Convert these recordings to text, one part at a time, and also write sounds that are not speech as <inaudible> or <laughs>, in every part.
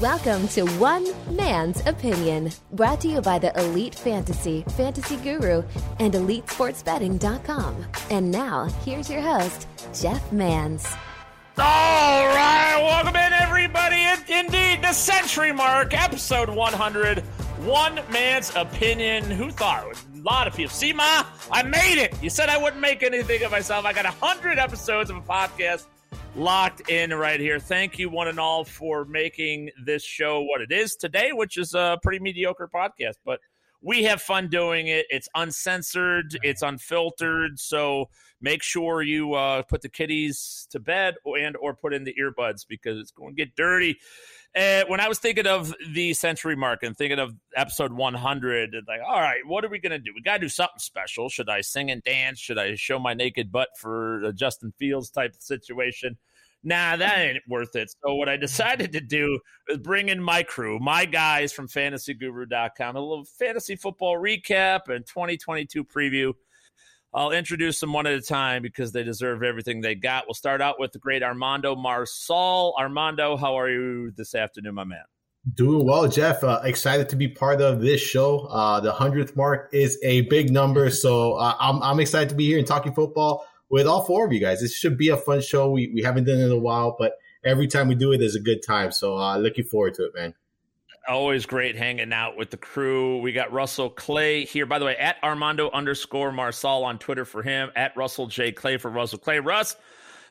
Welcome to One Man's Opinion, brought to you by the Elite Fantasy, Fantasy Guru, and EliteSportsBetting.com. And now, here's your host, Jeff Mans. All right, welcome in, everybody. Indeed, the century mark, episode 100. One man's opinion. Who thought? A lot of people. See, Ma, I made it. You said I wouldn't make anything of myself. I got 100 episodes of a podcast locked in right here. Thank you, one and all, for making this show what it is today, which is a pretty mediocre podcast, but we have fun doing it. It's uncensored, it's unfiltered. So make sure you uh, put the kitties to bed and or put in the earbuds because it's going to get dirty. Uh, when I was thinking of the century mark and thinking of episode 100, like, all right, what are we going to do? We got to do something special. Should I sing and dance? Should I show my naked butt for a Justin Fields type situation? Nah, that ain't worth it. So what I decided to do is bring in my crew, my guys from fantasyguru.com, a little fantasy football recap and 2022 preview. I'll introduce them one at a time because they deserve everything they got. We'll start out with the great Armando Marsal. Armando, how are you this afternoon, my man? Doing well, Jeff. Uh, excited to be part of this show. Uh, the hundredth mark is a big number, so uh, I'm I'm excited to be here and talking football with all four of you guys. This should be a fun show. We we haven't done it in a while, but every time we do it, there's a good time. So uh, looking forward to it, man. Always great hanging out with the crew. We got Russell Clay here. By the way, at Armando underscore Marsal on Twitter for him, at Russell J. Clay for Russell Clay. Russ,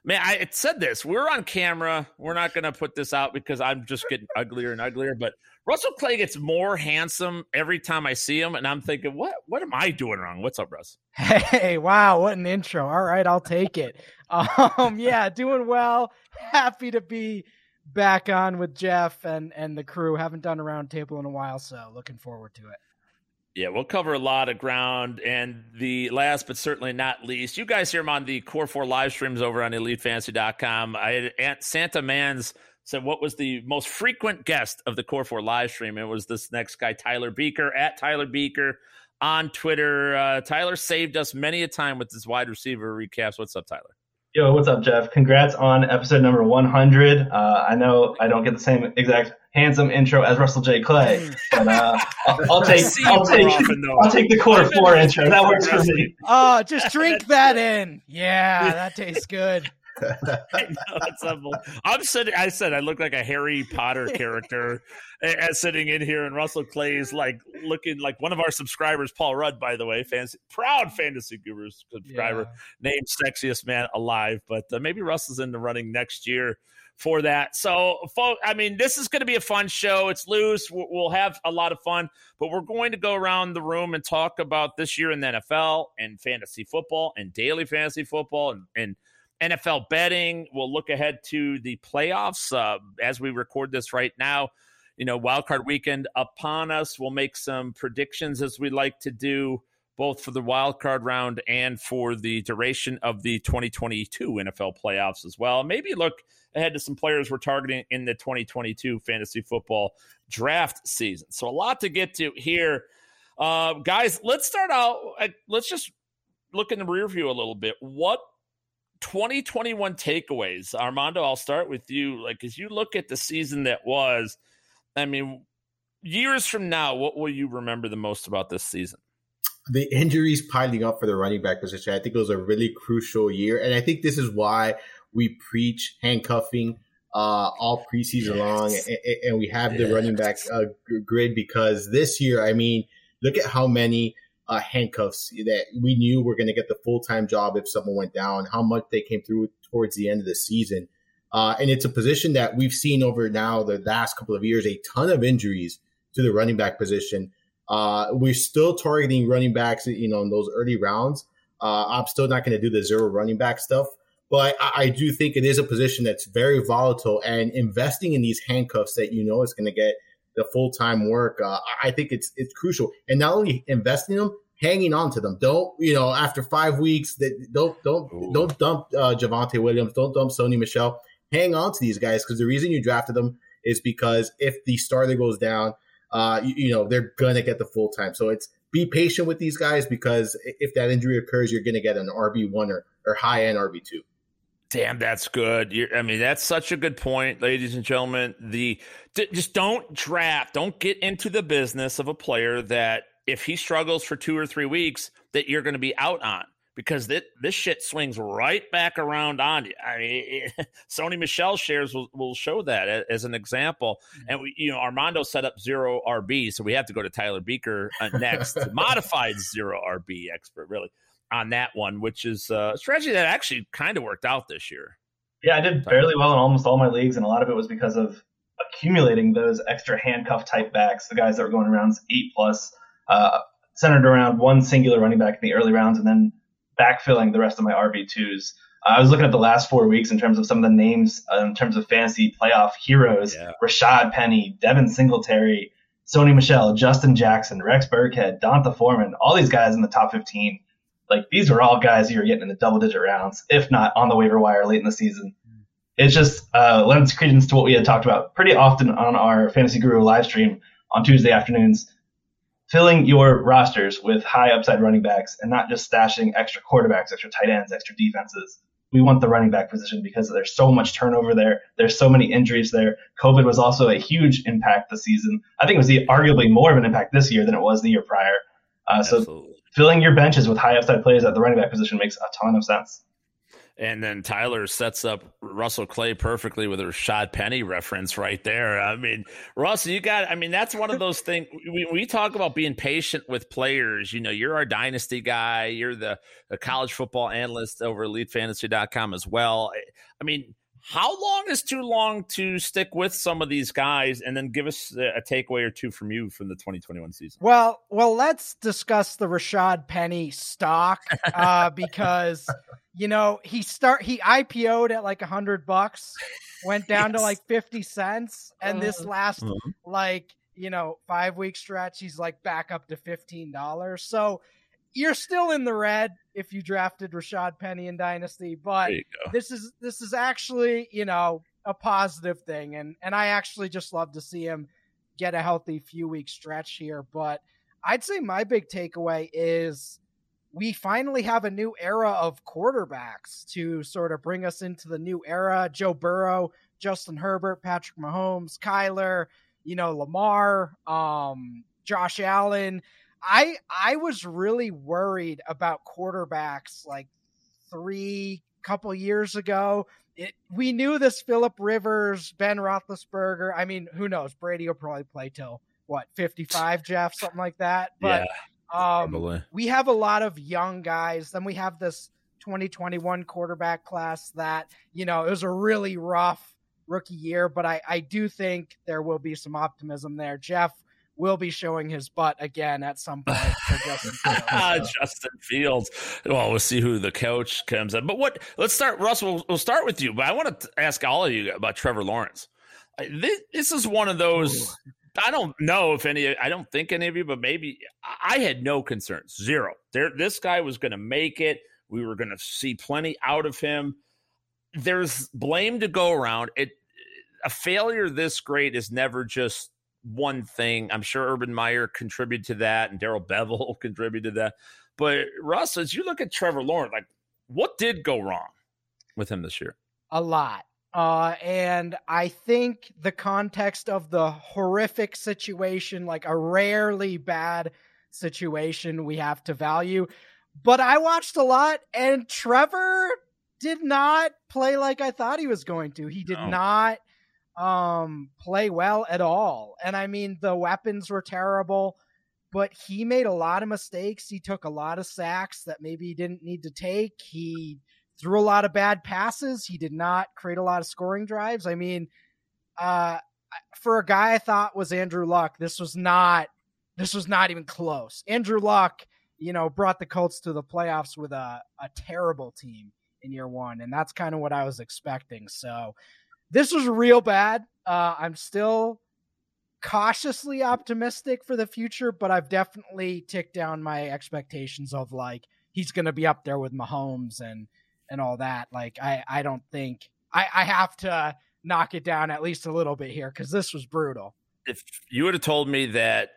man, I said this. We're on camera. We're not going to put this out because I'm just getting uglier and uglier. But Russell Clay gets more handsome every time I see him, and I'm thinking, what what am I doing wrong? What's up, Russ? <laughs> Hey, wow, what an intro. All right, I'll take it. <laughs> Um, yeah, doing well. Happy to be back on with Jeff and and the crew. Haven't done a roundtable in a while, so looking forward to it. Yeah, we'll cover a lot of ground. And the last but certainly not least, you guys hear him on the Core 4 live streams over on elitefantasy.com. I had Aunt Santa Mans said what was the most frequent guest of the Core 4 live stream. It was this next guy, Tyler Buecher, at Tyler Buecher on Twitter. Uh, Tyler saved us many a time with his wide receiver recaps. What's up, Tyler? Yo, what's up, Jeff? Congrats on episode number 100. Uh, I know I don't get the same exact handsome intro as Russell J. Clay, <laughs> but uh, I'll, I'll, take I'll take often, I'll take the quarter four intro. That works for me. Oh, just drink that in. Yeah, that tastes good. <laughs> I know, I'm sitting. I said I look like a Harry Potter character as sitting in here, and Russell Clay is like looking like one of our subscribers, Paul Rudd, by the way, fancy, proud fantasy guru subscriber, yeah. named sexiest man alive. But uh, maybe Russell's in the running next year for that. So, folks, I mean, this is going to be a fun show. It's loose. We'll have a lot of fun, but we're going to go around the room and talk about this year in the NFL and fantasy football and daily fantasy football and, and NFL betting. We'll look ahead to the playoffs uh, as we record this right now. You know, wildcard weekend upon us. We'll make some predictions as we like to do both for the wild card round and for the duration of the 2022 NFL playoffs as well. Maybe look ahead to some players we're targeting in the 2022 fantasy football draft season. So a lot to get to here. Uh, guys, let's start out. Let's just look in the rear view a little bit. What 2021 takeaways? Armando, I'll start with you. Like, as you look at the season that was, I mean, years from now, what will you remember the most about this season? the injuries piling up for the running back position, I think it was a really crucial year. And I think this is why we preach handcuffing uh, all preseason yes. long, and, and, we have the running back uh, grid because this year, I mean, look at how many uh, handcuffs that we knew were going to get the full time job if someone went down, how much they came through towards the end of the season. Uh, and it's a position that we've seen over now the last couple of years a ton of injuries to the running back position. Uh, we're still targeting running backs, you know, in those early rounds. Uh, I'm still not going to do the zero running back stuff, but I, I, do think it is a position that's very volatile and investing in these handcuffs that you know is going to get the full time work. Uh, I think it's it's crucial, and not only investing in them, hanging on to them. Don't you know after five weeks that don't don't Ooh. don't dump uh, Javonte Williams, don't dump Sony Michel. Hang on to these guys because the reason you drafted them is because if the starter goes down uh, you, you know, they're going to get the full time. So it's be patient with these guys because if that injury occurs, you're going to get an RB1 or, or high end RB2. Damn, that's good. You're, I mean, that's such a good point, ladies and gentlemen. The d- just don't draft, don't get into the business of a player that if he struggles for two or three weeks, that you're going to be out on because this, this shit swings right back around on you. I mean, it, <laughs> Sony Michel shares will, will show that as an example. Mm-hmm. And we, you know, Armando set up zero RB, so we have to go to Tyler Buecher uh, next, <laughs> modified zero RB expert, really on that one, which is uh, a strategy that actually kind of worked out this year. Yeah, I did fairly well in almost all my leagues, and a lot of it was because of accumulating those extra handcuff type backs, the guys that were going rounds eight plus, uh, centered around one singular running back in the early rounds, and then backfilling the rest of my RB2s. Uh, I was looking at the last four weeks in terms of some of the names uh, in terms of fantasy playoff heroes: yeah. Rashad Penny, Devin Singletary, Sony Michel, Justin Jackson, Rex Burkhead, D'Onta Foreman. All these guys in the top 15 like these are all guys you're getting in the double digit rounds, if not on the waiver wire late in the season. It just uh, lends credence to what we had talked about pretty often on our Fantasy Guru live stream on Tuesday afternoons. Filling your rosters with high upside running backs and not just stashing extra quarterbacks, extra tight ends, extra defenses. We want the running back position because there's so much turnover there. There's so many injuries there. COVID was also a huge impact this season. I think it was the, arguably more of an impact this year than it was the year prior. Uh, so filling your benches with high upside players at the running back position makes a ton of sense. And then Tyler sets up Russell Clay perfectly with a Rashad Penny reference right there. I mean, Russell, you got, I mean, that's one of those things. We, we talk about being patient with players. You know, you're our dynasty guy, you're the, the college football analyst over elitefantasy.com as well. I mean, how long is too long to stick with some of these guys and then give us a takeaway or two from you from the 2021 season? Well, well, let's discuss the Rashad Penny stock uh, because <laughs> you know he start he IPO'd at like a hundred bucks, went down yes. to like fifty cents, and this uh-huh. last uh-huh. like you know five week stretch he's like back up to fifteen dollars. So you're still in the red if you drafted Rashad Penny in Dynasty, but this is this is actually, you know, a positive thing. And and I actually just love to see him get a healthy few week stretch here. But I'd say my big takeaway is we finally have a new era of quarterbacks to sort of bring us into the new era. Joe Burrow, Justin Herbert, Patrick Mahomes, Kyler, you know, Lamar, um, Josh Allen. I I was really worried about quarterbacks like three couple years ago. It, we knew this Philip Rivers, Ben Roethlisberger. I mean, who knows? Brady will probably play till what fifty five, Jeff, something like that. But yeah, um, we have a lot of young guys. Then we have this 2021 quarterback class that you know it was a really rough rookie year, but I I do think there will be some optimism there. Jeff, will be showing his butt again at some point for Justin <laughs> ah, Fields. Justin Fields. Well, we'll see who the coach comes in. But what? Let's start, Russell. We'll, we'll start with you. But I want to ask all of you about Trevor Lawrence. This, this is one of those. Ooh. I don't know if any. I don't think any of you, but maybe I had no concerns. Zero. There, this guy was going to make it. We were going to see plenty out of him. There's blame to go around. It a failure this great is never just one thing. I'm sure Urban Meyer contributed to that, and Darrell Bevell <laughs> contributed to that. But Russ, as you look at Trevor Lawrence, like what did go wrong with him this year? A lot. Uh, and I think the context of the horrific situation, like a rarely bad situation, we have to value. But I watched a lot, and Trevor did not play like I thought he was going to. He did no. not um play well at all. And I mean the weapons were terrible, but he made a lot of mistakes. He took a lot of sacks that maybe he didn't need to take. He threw a lot of bad passes. He did not create a lot of scoring drives. I mean, uh for a guy I thought was Andrew Luck, this was not this was not even close. Andrew Luck, you know, brought the Colts to the playoffs with a, a terrible team in year one, and that's kind of what I was expecting. So this was real bad. Uh, I'm still cautiously optimistic for the future, but I've definitely ticked down my expectations of like he's going to be up there with Mahomes and and all that. Like I I don't think I I have to knock it down at least a little bit here because this was brutal. If you would have told me that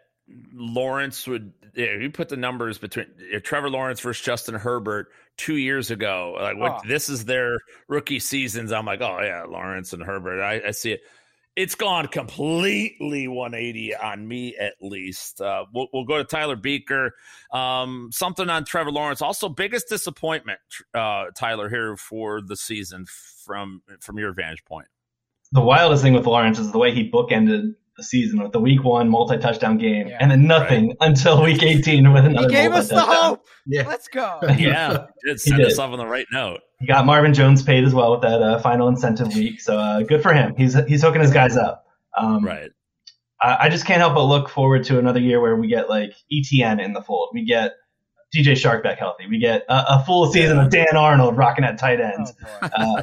Lawrence would yeah, you put the numbers between Trevor Lawrence versus Justin Herbert two years ago. Like what oh. this is their rookie seasons. I'm like, oh yeah, Lawrence and Herbert. I, I see it. It's gone completely 180 on me, at least. Uh, we'll, we'll, go to Tyler Buecher. Um, something on Trevor Lawrence. Also, biggest disappointment, uh, Tyler, here for the season from from your vantage point. The wildest thing with Lawrence is the way he bookended the season with the week one multi touchdown game, yeah, and then nothing right. until week 18 with another. He gave us the hope. Yeah. Let's go. <laughs> yeah, it set us off on the right note. He got Marvin Jones paid as well with that uh, final incentive week, so uh, good for him. He's he's hooking his guys up. Um, right. I, I, just can't help but look forward to another year where we get like ETN in the fold. We get DJ Chark back healthy. We get a, a full season yeah. of Dan Arnold rocking at tight ends. Oh, uh,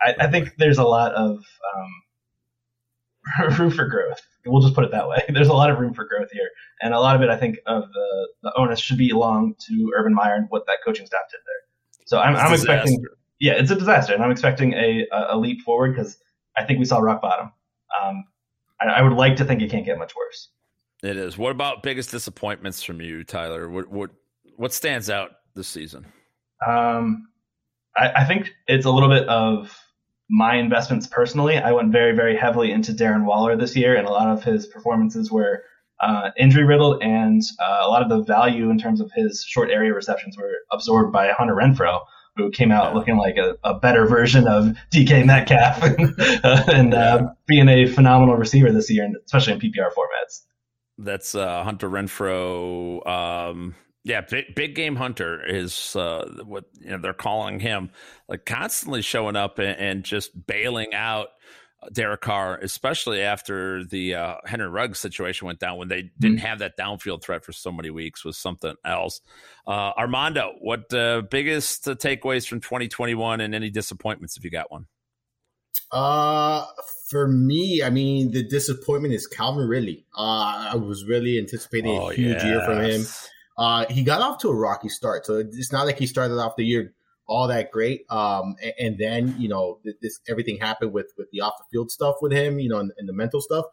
I, I, think there's a lot of um, <laughs> room for growth. We'll just put it that way. <laughs> There's a lot of room for growth here, and a lot of it, I think, of the the onus should be along to Urban Meyer and what that coaching staff did there. So I'm, I'm expecting, yeah, it's a disaster, and I'm expecting a a, leap forward because I think we saw rock bottom. Um, I, I would like to think it can't get much worse. It is. What about biggest disappointments from you, Tyler? What what what stands out this season? Um, I, I think it's a little bit of my investments personally, I went very, very heavily into Darren Waller this year, and a lot of his performances were uh, injury riddled, and uh, a lot of the value in terms of his short area receptions were absorbed by Hunter Renfrow, who came out looking like a, a better version of DK Metcalf <laughs> and, uh, and uh, being a phenomenal receiver this year, and especially in PPR formats. That's uh, Hunter Renfrow. Um yeah, big, big game hunter is uh, what you know they're calling him, like constantly showing up and, and just bailing out Derek Carr, especially after the uh, Henry Ruggs situation went down when they didn't mm-hmm. have that downfield threat for so many weeks was something else. Uh, Armando, what uh, biggest takeaways from 2021 and any disappointments if you got one? Uh, for me, I mean, the disappointment is Calvin Ridley. Uh, I was really anticipating oh, a huge yes. year from him. Uh, he got off to a rocky start, so it's not like he started off the year all that great. Um, and, and, then you know this everything happened with with the off the field stuff with him, you know, and, and the mental stuff.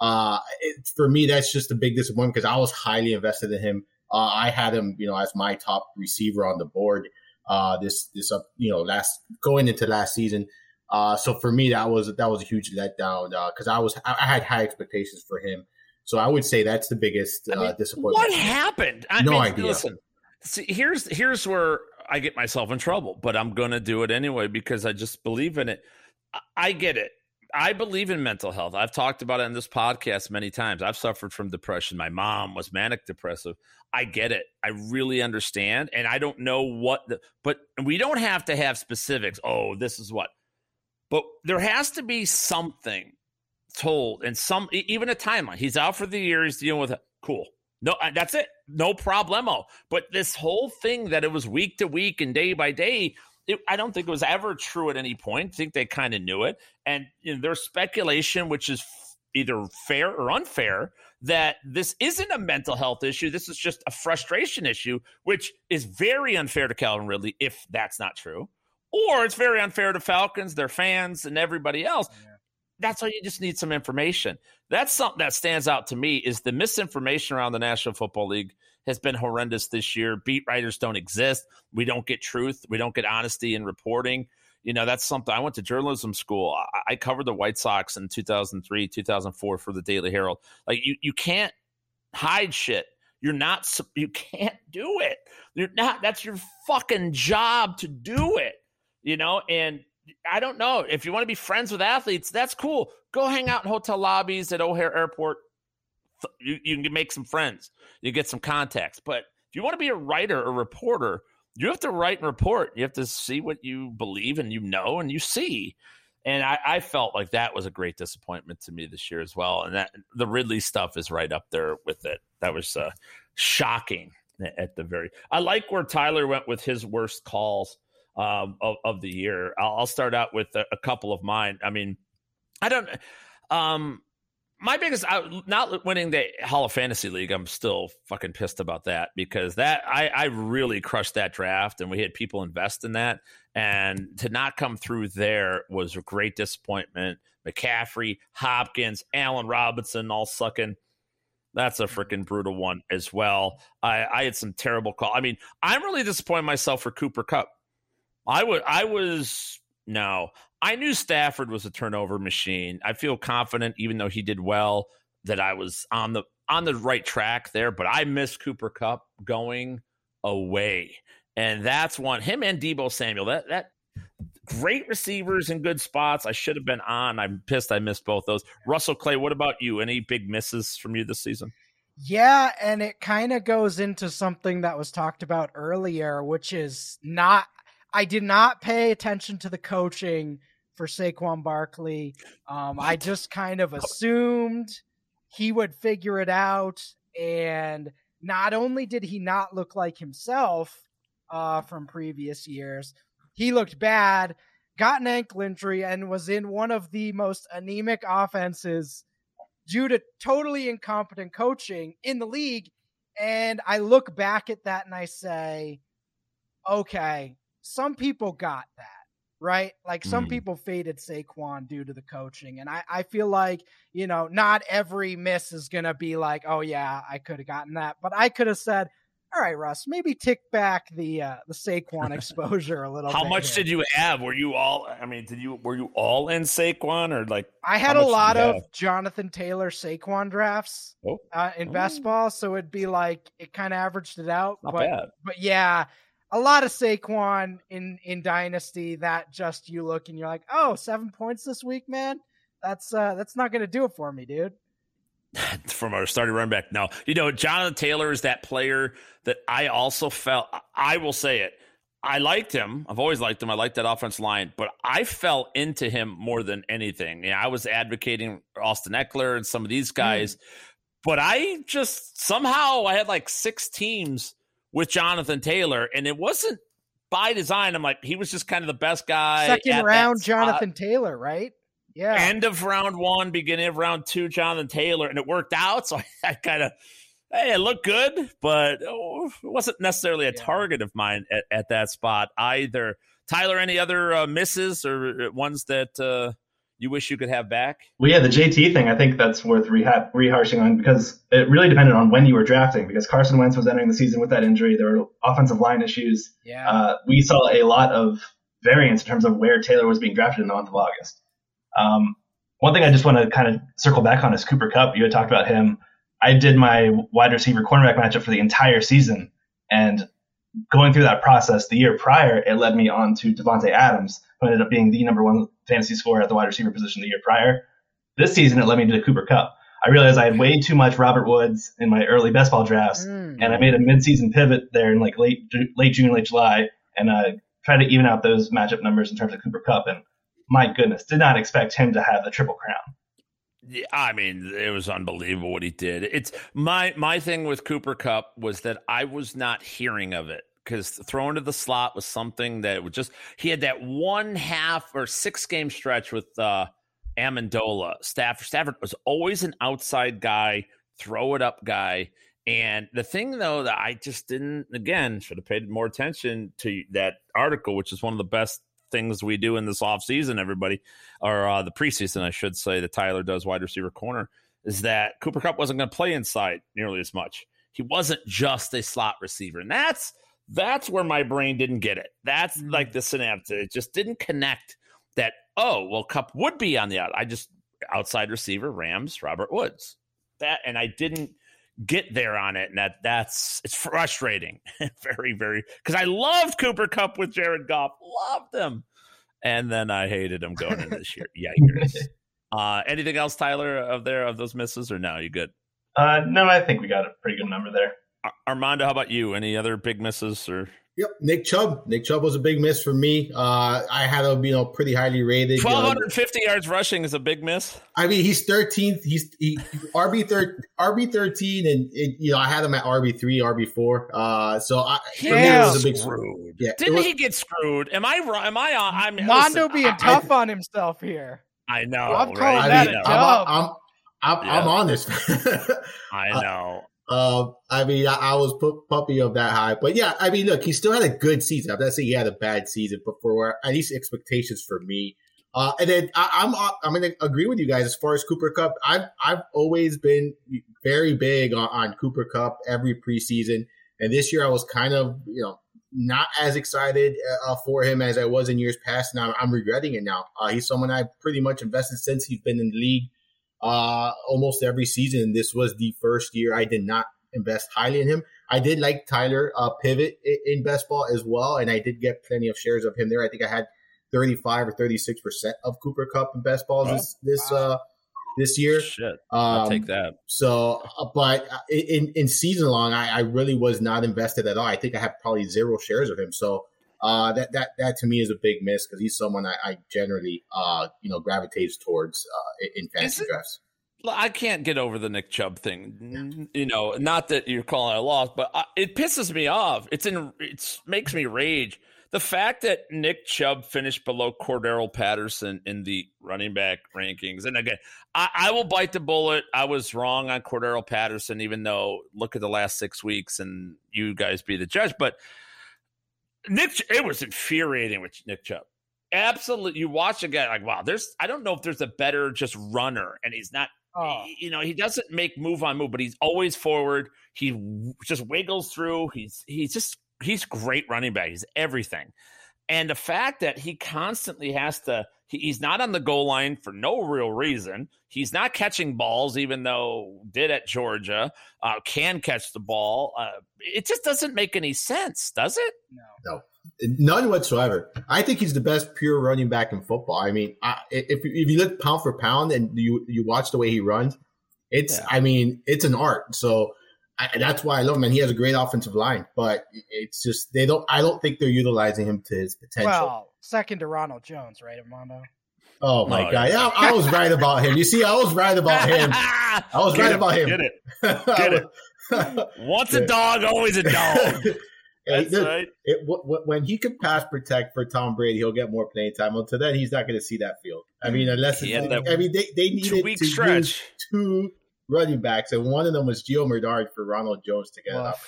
Uh, it, for me, that's just a big disappointment because I was highly invested in him. Uh, I had him, you know, as my top receiver on the board. Uh, this this up, you know, last going into last season. Uh, so for me, that was that was a huge letdown because uh, I was I, I had high expectations for him. So I would say that's the biggest I mean, uh, disappointment. What happened? I no mean, idea. Listen, see, here's here's where I get myself in trouble, but I'm going to do it anyway because I just believe in it. I get it. I believe in mental health. I've talked about it in this podcast many times. I've suffered from depression. My mom was manic depressive. I get it. I really understand. And I don't know what the, but we don't have to have specifics. Oh, this is what. But there has to be something told and some even a timeline. He's out for the year. He's dealing with it. Cool. No, that's it. No problemo. But this whole thing that it was week to week and day by day, it, I don't think it was ever true at any point. I think they kind of knew it. And you know, there's speculation, which is either fair or unfair, that this isn't a mental health issue. This is just a frustration issue, which is very unfair to Calvin Ridley if that's not true. Or it's very unfair to Falcons, their fans, and everybody else. That's all you just need some information. That's something that stands out to me is the misinformation around the National Football League has been horrendous this year. Beat writers don't exist. We don't get truth. We don't get honesty in reporting. You know, that's something I went to journalism school. I, I covered the White Sox in 2003, 2004 for the Daily Herald. Like you you can't hide shit. You're not you can't do it. You're not that's your fucking job to do it. You know, and I don't know. If you want to be friends with athletes, that's cool. Go hang out in hotel lobbies at O'Hare Airport. You, you can make some friends. You get some contacts. But if you want to be a writer or reporter, you have to write and report. You have to see what you believe and you know and you see. And I, I, felt like that was a great disappointment to me this year as well. And that the Ridley stuff is right up there with it. That was uh, shocking at the very. I like where Tyler went with his worst calls um, of, of, the year. I'll, I'll start out with a, a, couple of mine. I mean, I don't. Um, my biggest not winning the Hall of Fantasy League. I'm still fucking pissed about that because that I, I really crushed that draft and we had people invest in that and to not come through there was a great disappointment. McCaffrey, Hopkins, Allen Robinson all sucking That's a freaking brutal one as well. I, I had some terrible call. I mean, I'm really disappointed myself for Cooper Kupp. I would I was no. I knew Stafford was a turnover machine. I feel confident, even though he did well, that I was on the on the right track there. But I missed Cooper Kupp going away, and that's one. Him and Deebo Samuel. That that great receivers in good spots. I should have been on. I'm pissed I missed both those. Russell Clay, what about you? Any big misses from you this season? Yeah, and it kind of goes into something that was talked about earlier, which is not I did not pay attention to the coaching for Saquon Barkley. Um, I just kind of assumed he would figure it out. And not only did he not look like himself uh, from previous years, he looked bad, got an ankle injury, and was in one of the most anemic offenses due to totally incompetent coaching in the league. And I look back at that and I say, okay, some people got that, right? Like some mm. people faded Saquon due to the coaching. And I, I feel like, you know, not every miss is going to be like, oh, yeah, I could have gotten that. But I could have said, all right, Russ, maybe tick back the uh, the Saquon <laughs> exposure a little. How much here. did you have? Were you all? I mean, did you were you all in Saquon or like? I had a lot of have? Jonathan Taylor Saquon drafts oh. uh, in oh. best ball, so it'd be like it kind of averaged it out. Not but, bad. But yeah, a lot of Saquon in in Dynasty that just you look and you're like, oh, seven points this week, man. That's uh that's not gonna do it for me, dude. <laughs> From our starting run back, no. You know, Jonathan Taylor is that player that I also felt. I will say it. I liked him. I've always liked him. I liked that offense line, but I fell into him more than anything. Yeah, I was advocating Austin Ekeler and some of these guys, mm. but I just somehow I had like six teams with Jonathan Taylor, and it wasn't by design. I'm like, he was just kind of the best guy. Second round, Jonathan Taylor, right? Yeah. End of round one, beginning of round two, Jonathan Taylor, and it worked out. <laughs> So I, I kind of, hey, it looked good, but oh, it wasn't necessarily a yeah. target of mine at, at, that spot either. Tyler, any other uh, misses or ones that uh, you wish you could have back? Well, yeah, the JT thing, I think that's worth reha- reharsing on because it really depended on when you were drafting. Because Carson Wentz was entering the season with that injury, there were offensive line issues. Yeah, uh, we saw a lot of variance in terms of where Taylor was being drafted in the month of August. Um, one thing I just want to kind of circle back on is Cooper Kupp. You had talked about him. I did my wide receiver cornerback matchup for the entire season, and going through that process the year prior, it led me on to Davante Adams, who ended up being the number one fantasy scorer at the wide receiver position the year prior. This season, it led me to the Cooper Kupp. I realized I had way too much Robert Woods in my early best ball drafts, mm. and I made a midseason pivot there in like late late June, late July, and uh, tried to even out those matchup numbers in terms of Cooper Kupp. And my goodness, did not expect him to have the triple crown. I mean, it was unbelievable what he did. It's my my thing with Cooper Kupp was that I was not hearing of it because throwing to the slot was something that was just he had that one half or six game stretch with uh Amendola. Stafford Stafford was always an outside guy, throw it up guy. And the thing though that I just didn't again should have paid more attention to that article, which is one of the best things we do in this off season, everybody, or uh, the preseason, I should say, that Tyler does wide receiver corner, is that Cooper Kupp wasn't going to play inside nearly as much. He wasn't just a slot receiver, and that's that's where my brain didn't get it. That's mm-hmm. like the synapse. It just didn't connect that, oh, well, Kupp would be on the out. I just outside receiver, Rams, Robert Woods. That and I didn't get there on it. And that that's it's frustrating. <laughs> very, very because I loved Cooper Kupp with Jared Goff. Loved him. And then I hated him going into this year. <laughs> Yikers. uh anything else, Tyler, of there of those misses or no? You good? Uh no, I think we got a pretty good number there. Armando, how about you? Any other big misses or? Yep, Nick Chubb. Nick Chubb was a big miss for me. Uh, I had him, you know, pretty highly rated. Twelve hundred fifty you know. yards rushing is a big miss. I mean, he's thirteenth. He's he, RB third, RB thirteen, and, and, you know, I had him at RB three, RB four. Uh, so I, for me, it was a big screwed. Yeah, didn't was, he get screwed? Am I wrong? Am I on? I'm Mondo listen, being I, tough I, on himself here. I know. I'm calling right? that I mean, a job. I'm, I'm, I'm, yeah. I'm on this. I know. Uh, I mean, I, I was puppy of that high, but yeah, I mean, look, he still had a good season. I'm not saying he had a bad season, but for at least expectations for me, Uh, and then I, am I'm, I'm going to agree with you guys as far as Cooper Kupp. I've I've always been very big on, on Cooper Kupp every preseason, and this year I was kind of you know not as excited uh, for him as I was in years past, and I'm, I'm regretting it now. Uh, he's someone I've pretty much invested since he's been in the league uh, almost every season. This was the first year I did not invest highly in him. I did like Tyler uh, Pivot in, in best ball as well, and I did get plenty of shares of him there. I think I had 35 or 36 percent of Cooper Kupp in best balls this this uh this year. Shit, I'll um, take that. So, uh, but uh, in in season long, I, I really was not invested at all. I think I have probably zero shares of him. So. Uh, that that that to me is a big miss because he's someone I, I, generally uh you know gravitates towards uh in fantasy it, drafts. I can't get over the Nick Chubb thing. You know, not that you're calling it a loss, but I, it pisses me off. It's in it makes me rage the fact that Nick Chubb finished below Cordarrelle Patterson in the running back rankings, and again, I, I, will bite the bullet. I was wrong on Cordarrelle Patterson, even though look at the last six weeks, and you guys be the judge. But Nick, it was infuriating with Nick Chubb. Absolutely, you watch a guy like wow. There's I don't know if there's a better just runner, and he's not. Oh. You know, he doesn't make move on move, but he's always forward. He just wiggles through. He's he's just he's great running back. He's everything. And the fact that he constantly has to, he's not on the goal line for no real reason. He's not catching balls, even though did at Georgia, uh, can catch the ball. Uh, it just doesn't make any sense, does it? No. No. None whatsoever. I think he's the best pure running back in football. I mean, I, if if you look pound for pound and you you watch the way he runs, it's yeah. I mean it's an art. So I, that's why I love him, and he has a great offensive line. But it's just they don't. I don't think they're utilizing him to his potential. Well, second to Ronald Jones, right, Armando? Oh, oh my oh, god! Yeah. I, I, was right about him. You see, I was right about him. <laughs> I was Get right him. about him. Get it. <laughs> Get it. Once a dog, always a <laughs> dog. That's it, right. It, when he can pass protect for Tom Brady, he'll get more playing time. Until then, he's not going to see that field. I mean, unless it's, I mean, they they needed to stretch. use two running backs, and one of them was Gio Bernard for Ronald Jones to get well, up.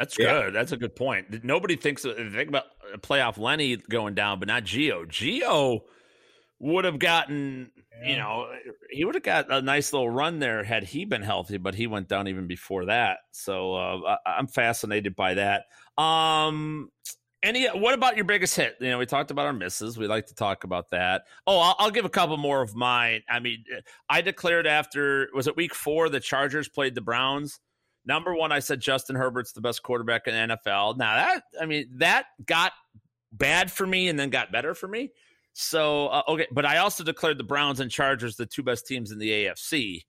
That's yeah. good. That's a good point. Nobody thinks think about playoff Lenny going down, but not Gio. Gio would have gotten, yeah. you know, he would have got a nice little run there had he been healthy, but he went down even before that. So uh, I, am fascinated by that. Um, any? What about your biggest hit? You know, we talked about our misses. We like to talk about that. Oh, I'll, I'll, give a couple more of mine. I mean, I declared after was it week four the Chargers played the Browns. Number one, I said Justin Herbert's the best quarterback in NFL. Now that I mean that got bad for me and then got better for me. So uh, okay, but I also declared the Browns and Chargers the two best teams in the AFC,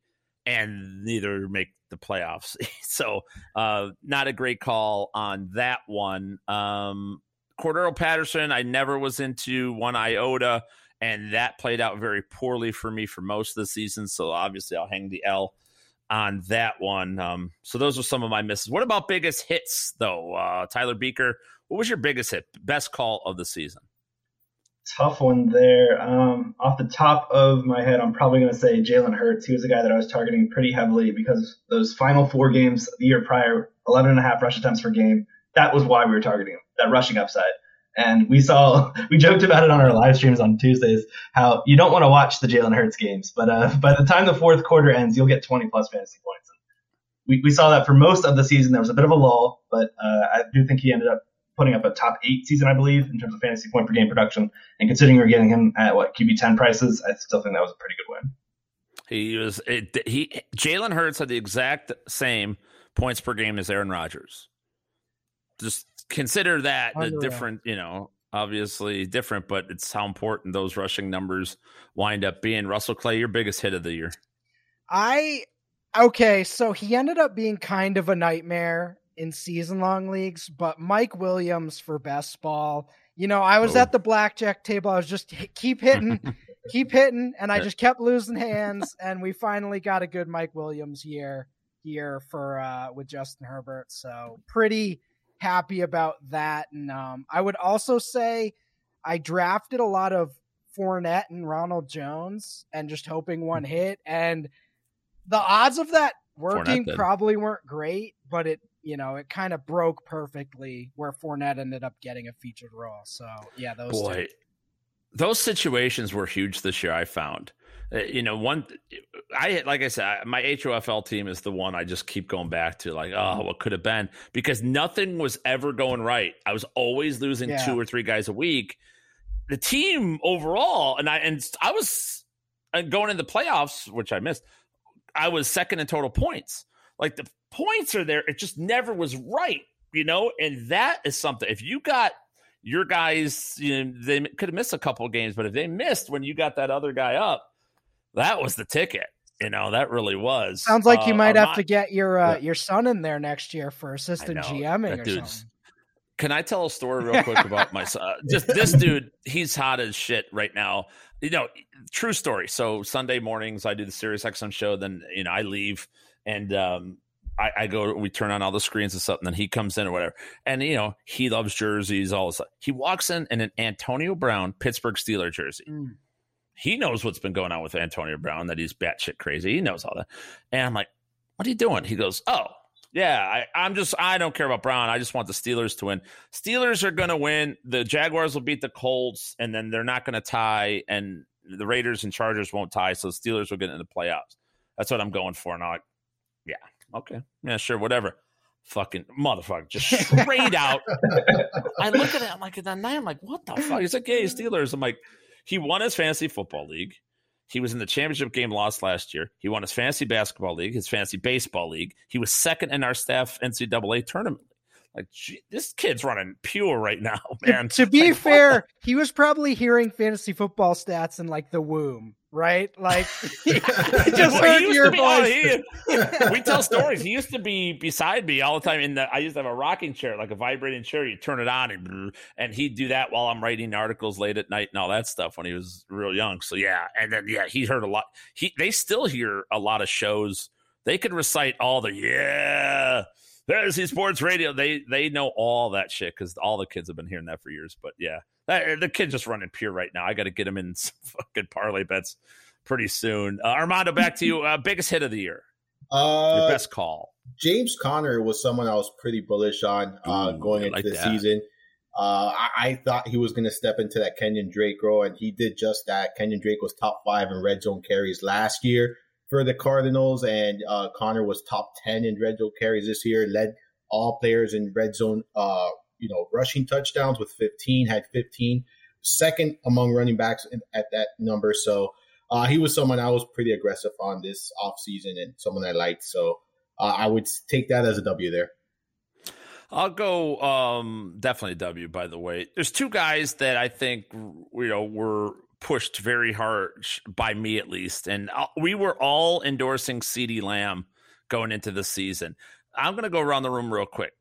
and neither make the playoffs. <laughs> so uh, not a great call on that one. Um, Cordarrelle Patterson, I never was into one iota, and that played out very poorly for me for most of the season. So obviously, I'll hang the L on that one. Um, so those are some of my misses. What about biggest hits though? Uh, Tyler Buecher, what was your biggest hit? Best call of the season? tough one there. Um, off the top of my head, I'm probably going to say Jalen Hurts. He was a guy that I was targeting pretty heavily because those final four games the year prior, 11 and a half rush attempts per game, that was why we were targeting him, that rushing upside. And we saw, <laughs> we joked about it on our live streams on Tuesdays, how you don't want to watch the Jalen Hurts games, but uh, <laughs> by the time the fourth quarter ends, you'll get 20 plus fantasy points. We, we saw that for most of the season. There was a bit of a lull, but uh, I do think he ended up putting up a top eight season, I believe, in terms of fantasy point per game production. And considering we're getting him at what QB ten prices, I still think that was a pretty good win. He was it, he Jalen Hurts had the exact same points per game as Aaron Rodgers. Just consider that the different, you know, obviously different, but it's how important those rushing numbers wind up being. Russell Clay, your biggest hit of the year. I okay, so he ended up being kind of a nightmare in season long leagues, but Mike Williams for best ball. You know, I was oh. at the blackjack table. I was just keep hitting, <laughs> keep hitting, and I just kept losing hands. And we finally got a good Mike Williams year here for uh, with Justin Herbert. So pretty happy about that. And um, I would also say I drafted a lot of Fournette and Ronald Jones, and just hoping one hit. And the odds of that working probably weren't great, but it you know, it kind of broke perfectly where Fournette ended up getting a featured role. So yeah, those boy. Two. Those situations were huge this year. I found, uh, you know, one, I like I said, my HOFL team is the one I just keep going back to, like, oh, what could have been? Because nothing was ever going right. I was always losing yeah. two or three guys a week. The team overall, and I and I was uh, going in the playoffs, which I missed. I was second in total points. Like the points are there, it just never was right, you know. And that is something. If you got your guys, you know, they could have missed a couple of games, but if they missed when you got that other guy up, that was the ticket. You know, that really was. Sounds like uh, you might have to get your uh, your son in there next year for assistant GMing or something. Can I tell a story real quick about my son? <laughs> Just this dude, he's hot as shit right now. You know, true story. So Sunday mornings, I do the Sirius XM show. Then you know, I leave and um, I, I, go, we turn on all the screens and stuff, and then he comes in or whatever. And you know, he loves jerseys, all this stuff. He walks in in an Antonio Brown Pittsburgh Steeler jersey. Mm. He knows what's been going on with Antonio Brown, that he's batshit crazy. He knows all that. And I'm like, what are you doing? He goes, Oh, yeah, I, I'm just I don't care about Brown. I just want the Steelers to win. Steelers are gonna win. The Jaguars will beat the Colts, and then they're not gonna tie, and the Raiders and Chargers won't tie, so the Steelers will get in the playoffs. That's what I'm going for. Now yeah, okay, yeah, sure, whatever. Fucking motherfucker, just straight out. I look at it, I'm like, at that night, I'm like, what the fuck? He's like, hey, Steelers. I'm like, he won his fantasy football league. He was in the championship game lost last year. He won his fantasy basketball league, his fantasy baseball league. He was second in our staff NCAA tournament. Like gee, this kid's running pure right now, man. To, to be like, fair, he was probably hearing fantasy football stats in like the womb, right? Like <laughs> <laughs> he, just heard your voice. Oh, he, <laughs> we tell stories. He used to be beside me all the time. In the, I used to have a rocking chair, like a vibrating chair. You turn it on, and and he'd do that while I'm writing articles late at night and all that stuff when he was real young. So yeah, and then yeah, he heard a lot. He they still hear a lot of shows. They could recite all the yeah fantasy sports radio. They they know all that shit because all the kids have been hearing that for years. But yeah, that, the kid's just running pure right now. I got to get him in <laughs> some fucking parlay bets pretty soon. Uh, Armando, back to you. Uh, biggest hit of the year. Uh, Your best call. James Conner was someone I was pretty bullish on uh, Ooh, going into like the that. season. Uh, I, I, thought he was going to step into that Kenyon Drake role, and he did just that. Kenyon Drake was top five in red zone carries last year for the Cardinals, and uh, Conner was top ten in red zone carries this year. Led all players in red zone, uh, you know, rushing touchdowns with 15. Had 15, second among running backs at that number. So uh, he was someone I was pretty aggressive on this offseason and someone I liked. So uh, I would take that as a W there. I'll go um, definitely W. By the way, there's two guys that I think you know were pushed very hard by me at least, and uh, we were all endorsing CeeDee Lamb going into the season. I'm going to go around the room real quick.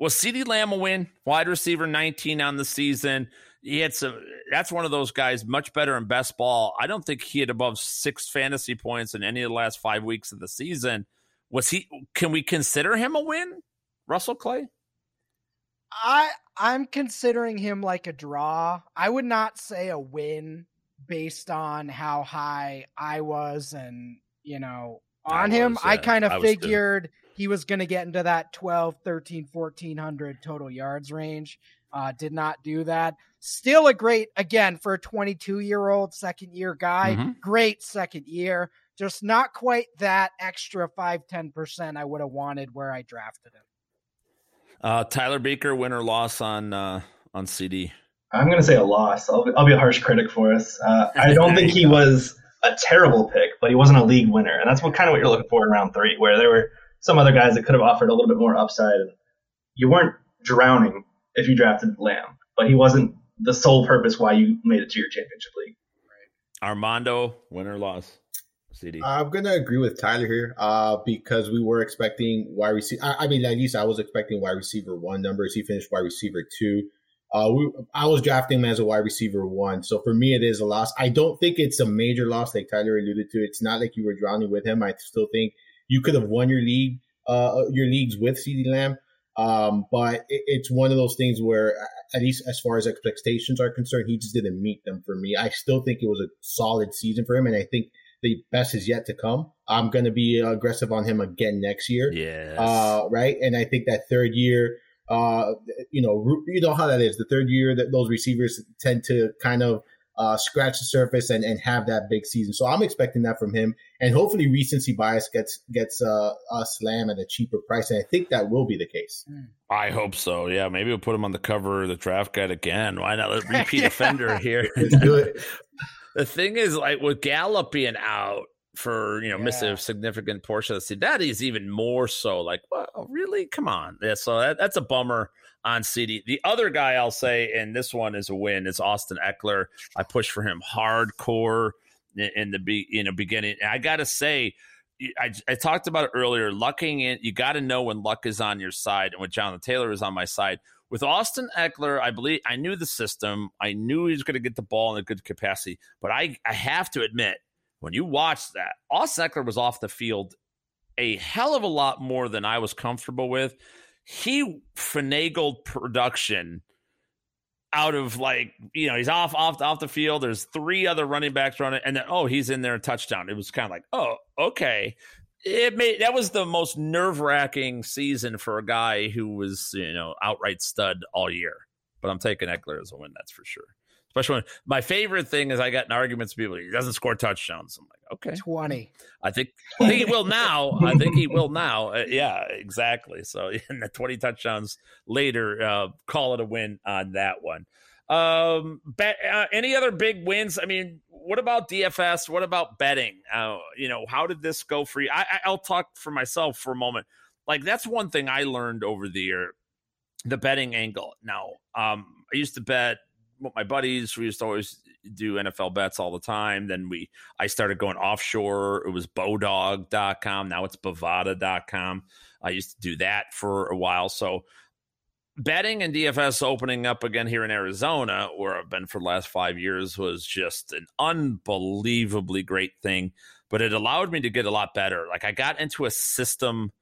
Was CeeDee Lamb a win? Wide receiver 19 on the season. He had some. That's one of those guys, much better in best ball. I don't think he had above six fantasy points in any of the last five weeks of the season. Was he? Can we consider him a win, Russell Clay? I I'm considering him like a draw. I would not say a win based on how high I was and you know on I him. Was, I kind of figured he was going to get into that 12, 13, 1400 total yards range. Uh, did not do that. Still a great, again, for a 22 year old second year guy, mm-hmm. great second year. Just not quite that extra 5 10% I would have wanted where I drafted him. Uh, Tyler Buecher, win or loss on uh, on CeeDee? I'm going to say a loss. I'll be, I'll be a harsh critic for us. Uh, I <laughs> don't think he was a terrible pick, but he wasn't a league winner, and that's what kind of what you're looking for in round three, where there were some other guys that could have offered a little bit more upside. You weren't drowning if you drafted Lamb, but he wasn't the sole purpose why you made it to your championship league. Armando, win or loss? CeeDee. I'm gonna agree with Tyler here, uh, because we were expecting wide receiver. I, I, mean, at least I was expecting wide receiver one numbers. He finished wide receiver two. Uh, we, I was drafting him as a wide receiver one, so for me it is a loss. I don't think it's a major loss, like Tyler alluded to. It's not like you were drowning with him. I still think you could have won your league, uh, your leagues with CeeDee Lamb. Um, but it, it's one of those things where, at least as far as expectations are concerned, he just didn't meet them for me. I still think it was a solid season for him, and I think the best is yet to come. I'm going to be aggressive on him again next year. Yeah. Uh, right. And I think that third year, uh, you know, you know how that is. The third year that those receivers tend to kind of uh, scratch the surface and, and have that big season. So I'm expecting that from him, and hopefully recency bias gets gets uh, a slam at a cheaper price, and I think that will be the case. Hmm. I hope so. Yeah, maybe we'll put him on the cover of the draft guide again. Why not? let <laughs> Repeat offender here. <laughs> Let's do <laughs> the thing is, like with Gallup being out for you know yeah. miss a significant portion of the season, that is even more so. Like, well, really? Come on. Yeah, so that, that's a bummer on CeeDee. The other guy I'll say, and this one is a win, is Austin Ekeler. I pushed for him hardcore in the be in the beginning. And I gotta say, I, I talked about it earlier. Lucking in, you got to know when luck is on your side, and when Jonathan Taylor is on my side. With Austin Ekeler, I believe I knew the system. I knew he was going to get the ball in a good capacity. But I, I have to admit, when you watch that, Austin Ekeler was off the field a hell of a lot more than I was comfortable with he finagled production out of like you know he's off off off the field. There's three other running backs running, and then oh he's in there a touchdown. It was kind of like oh okay. It made that was the most nerve wracking season for a guy who was you know outright stud all year. But I'm taking Ekeler as a win, that's for sure. Especially when my favorite thing is I got in arguments with people. He doesn't score touchdowns. I'm like, okay, twenty. I think, I think he will now. I think he will now. Uh, yeah, exactly. So <laughs> in the twenty touchdowns later, uh, call it a win on that one. Um, bet, uh, any other big wins? I mean, what about DFS? What about betting? Uh, you know, how did this go for you? I, I'll talk for myself for a moment. Like that's one thing I learned over the year, the betting angle. Now, um, I used to bet with my buddies. We used to always do NFL bets all the time. Then we I started going offshore. It was Bodog.com. Now it's Bovada.com. I used to do that for a while. So betting and DFS opening up again here in Arizona, where I've been for the last five years, was just an unbelievably great thing. But it allowed me to get a lot better. Like I got into a system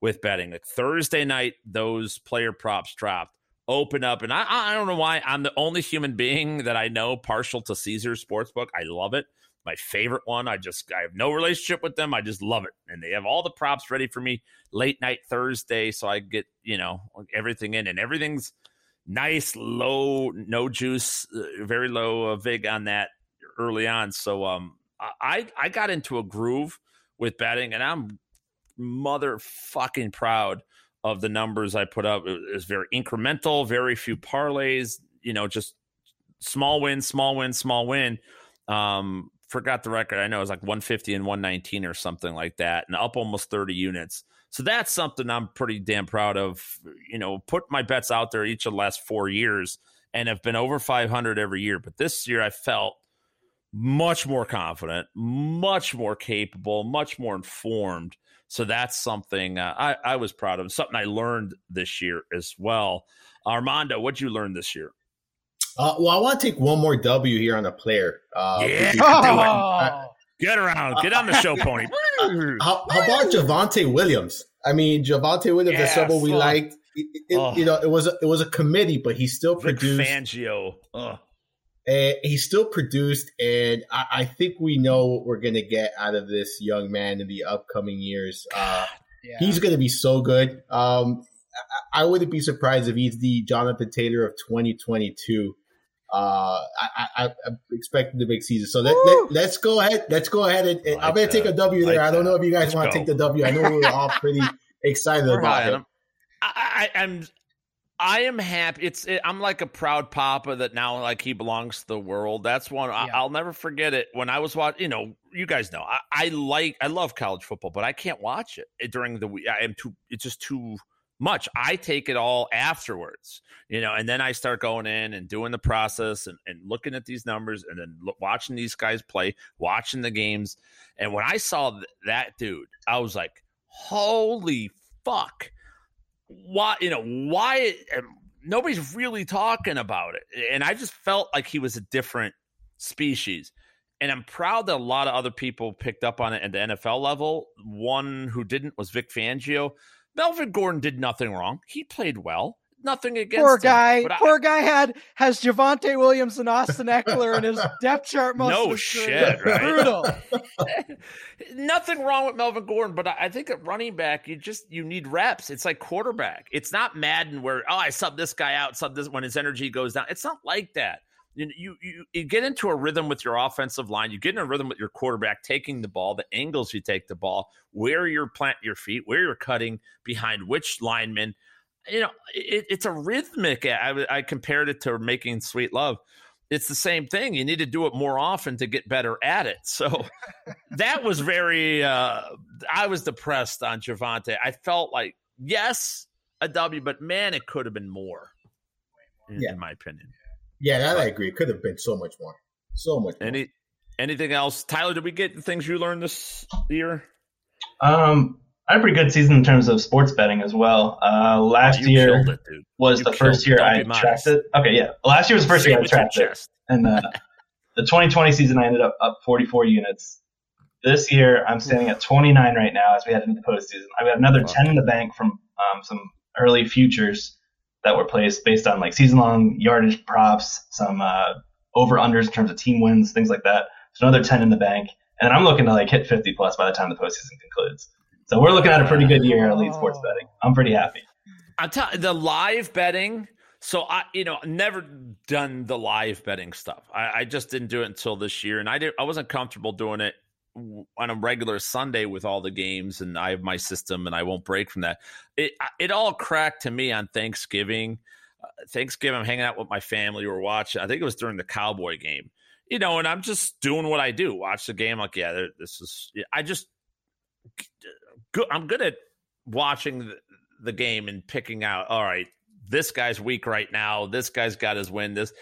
with betting. Like Thursday night, those player props dropped open up. And I, I don't know why I'm the only human being that I know partial to Caesars Sportsbook. I love it. My favorite one. I just I have no relationship with them. I just love it, and they have all the props ready for me late night Thursday, so I get you know everything in, and everything's nice, low, no juice, uh, very low uh, vig on that early on. So um, I I got into a groove with betting, and I'm motherfucking proud of the numbers I put up. Was very incremental, very few parlays, you know, just small win, small win, small win. Um, forgot the record. I know it was like 150 and 119 or something like that, and up almost 30 units. So that's something I'm pretty damn proud of. You know, put my bets out there each of the last four years and have been over 500 every year. But this year I felt much more confident, much more capable, much more informed so that's something uh, I, I was proud of. Something I learned this year as well. Armando, what'd you learn this year? Uh, well, I want to take one more W here on a player. Uh, yeah, oh. <laughs> get around, get on the show, <laughs> pony. how, how, about Javonte Williams? I mean, Javonte Williams yeah, is someone we liked. It, it, oh. You know, it was a, it was a committee, but he still produced. Fangio. Ugh. And he still produced, and I, I think we know what we're going to get out of this young man in the upcoming years. Uh, yeah. He's going to be so good. Um, I, I, wouldn't be surprised if he's the Jonathan Taylor of 2022. Uh, I, I, I'm expecting the big season. So let, let, us go ahead. Let's go ahead and, like I'm going to take a W there. Like I don't know if you guys want to take the W. I know we are all pretty <laughs> excited about it. I, I'm I am happy. It's it, I'm like a proud papa that now like he belongs to the world. That's one yeah. I, will never forget it. When I was watching, you know, you guys know I, I, like I love college football, but I can't watch it eh, during the week. I am too. It's just too much. I take it all afterwards, you know, and then I start going in and doing the process and, and looking at these numbers and then look, watching these guys play, watching the games. And when I saw th- that dude, I was like, holy fuck why you know why nobody's really talking about it. And i just felt like he was a different species. And i'm proud that a lot of other people picked up on it at the nfl level. One who didn't was vic fangio. Melvin gordon did nothing wrong. He played well nothing against poor guy. Him, poor I, guy had has Javonte Williams and Austin Ekeler in his <laughs> depth chart. Most no shit, right? Brutal. <laughs> nothing wrong with Melvin Gordon, but I think at running back, you just you need reps. It's like quarterback. It's not Madden where oh I sub this guy out, sub this when his energy goes down. It's not like that. you, you, you, you get into a rhythm with your offensive line. You get in a rhythm with your quarterback taking the ball, the angles you take the ball, where you're planting your feet, where you're cutting behind which lineman. You know, it, it's a rhythmic. I, I compared it to making sweet love. It's the same thing. You need to do it more often to get better at it. So that was very. Uh, I was depressed on Javonte. I felt like yes, a W, but man, it could have been more. In, yeah. in my opinion. Yeah, that I agree. It could have been so much more. So much more. Any anything else? Tyler, did we get the things you learned this year? Um I had a pretty good season in terms of sports betting as well. Uh, last oh, year it, was you the first year I tracked it. Okay, yeah. Last year was the first year I tracked it. <laughs> And uh, the 2020 season, I ended up up 44 units. This year, I'm standing at 29 right now as we head into the postseason. I've got another 10 in the bank from um, some early futures that were placed based on like season long yardage props, some uh, over unders in terms of team wins, things like that. So another 10 in the bank. And I'm looking to like hit 50 plus by the time the postseason concludes. So we're looking at a pretty good year in elite sports betting. I'm pretty happy. I'm telling the live betting. So I, you know, never done the live betting stuff. I, I just didn't do it until this year, and I did. I wasn't comfortable doing it on a regular Sunday with all the games, and I have my system, and I won't break from that. It it all cracked to me on Thanksgiving. Uh, Thanksgiving, I'm hanging out with my family. We were watching. I think it was during the Cowboy game, you know, and I'm just doing what I do. Watch the game. Like, yeah, this is. I just good. I'm good at watching the, the game and picking out. All right, this guy's weak right now. This guy's got his win. This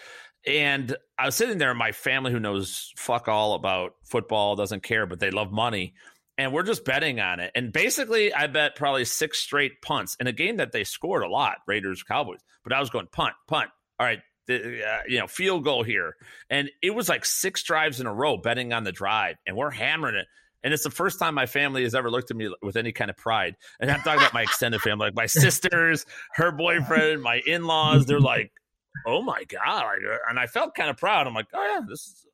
and I was sitting there, my family, who knows fuck all about football, doesn't care, but they love money. And we're just betting on it. And basically, I bet probably six straight punts in a game that they scored a lot, Raiders, Cowboys. But I was going punt, punt. All right, the, uh, you know, field goal here. And it was like six drives in a row betting on the drive. And we're hammering it. And it's the first time my family has ever looked at me with any kind of pride. And I'm talking about my extended family, like my sisters, her boyfriend, my in laws. They're like, oh my god and i felt kind of proud i'm like oh yeah this is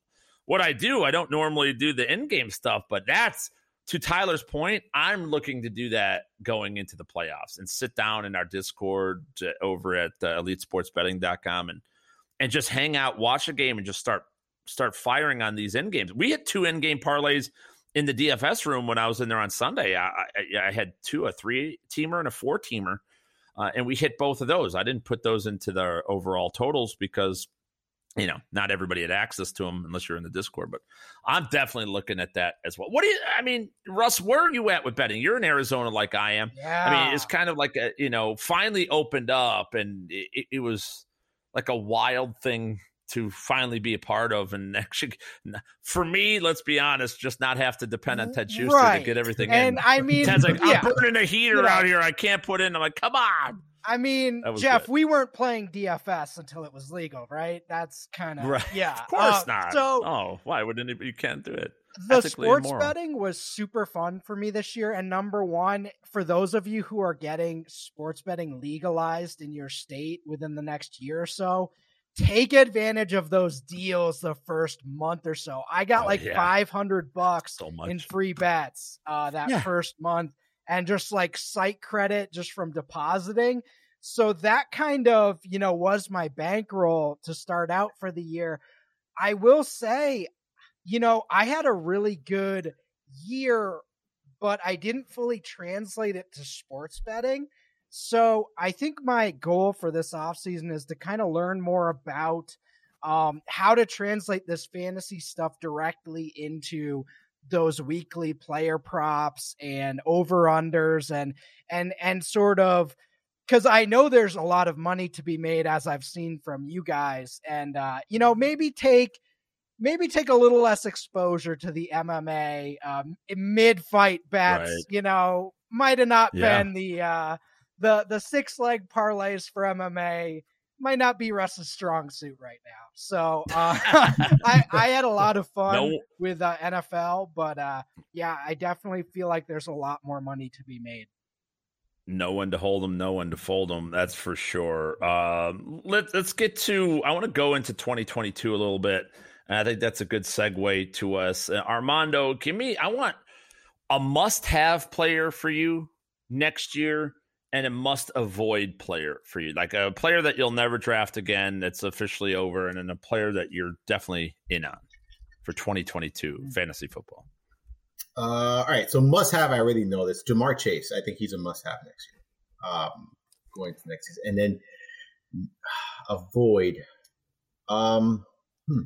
what i do i don't normally do the in-game stuff but that's to tyler's point i'm looking to do that going into the playoffs and sit down in our discord uh, over at uh, elitesportsbetting.com and and just hang out watch a game and just start start firing on these end games we had two end game parlays in the dfs room when i was in there on sunday i, I, I had two a three teamer and a four teamer uh, and we hit both of those. I didn't put those into the overall totals because you know not everybody had access to them unless you're in the Discord. But I'm definitely looking at that as well. What do you? I mean, Russ, where are you at with betting? You're in Arizona like I am. Yeah. I mean, it's kind of like a, you know finally opened up, and it, it was like a wild thing to finally be a part of and <laughs> actually for me let's be honest just not have to depend on ted Schuster right. to get everything and in. i <laughs> mean ted's like yeah. i'm burning a heater you know, out here i can't put in i'm like come on I mean, Jeff, good. we weren't playing DFS until it was legal, right? That's kind of right. yeah. Of course uh, not. So, oh, why wouldn't? You can't do it. The sports immoral. betting was super fun for me this year. And number one, for those of you who are getting sports betting legalized in your state within the next year or so, take advantage of those deals the first month or so. I got oh, like yeah. 500 bucks so in free bets uh, that yeah. first month and just like site credit just from depositing. So that kind of, you know, was my bankroll to start out for the year. I will say, you know, I had a really good year, but I didn't fully translate it to sports betting. So I think my goal for this offseason is to kind of learn more about um, how to translate this fantasy stuff directly into those weekly player props and over unders and and and sort of because I know there's a lot of money to be made as I've seen from you guys and uh, you know maybe take maybe take a little less exposure to the MMA um, mid fight bets right. you know might have not yeah. been the uh, the the six leg parlays for MMA might not be Russ's strong suit right now. So uh, <laughs> I, I had a <laughs> lot of fun no. with uh, NFL, but uh, yeah, I definitely feel like there's a lot more money to be made. No one to hold them, no one to fold them. That's for sure. Uh, let, let's get to. I want to go into 2022 a little bit. And I think that's a good segue to us. Uh, Armando, give me. I want a must-have player for you next year and a must avoid player for you, like a player that you'll never draft again that's officially over, and then a player that you're definitely in on for 2022 mm. fantasy football? Uh, all right, so must have. I already know this. Ja'Marr Chase. I think he's a must have next year, um, going to next season, and then <sighs> avoid. Um, hmm.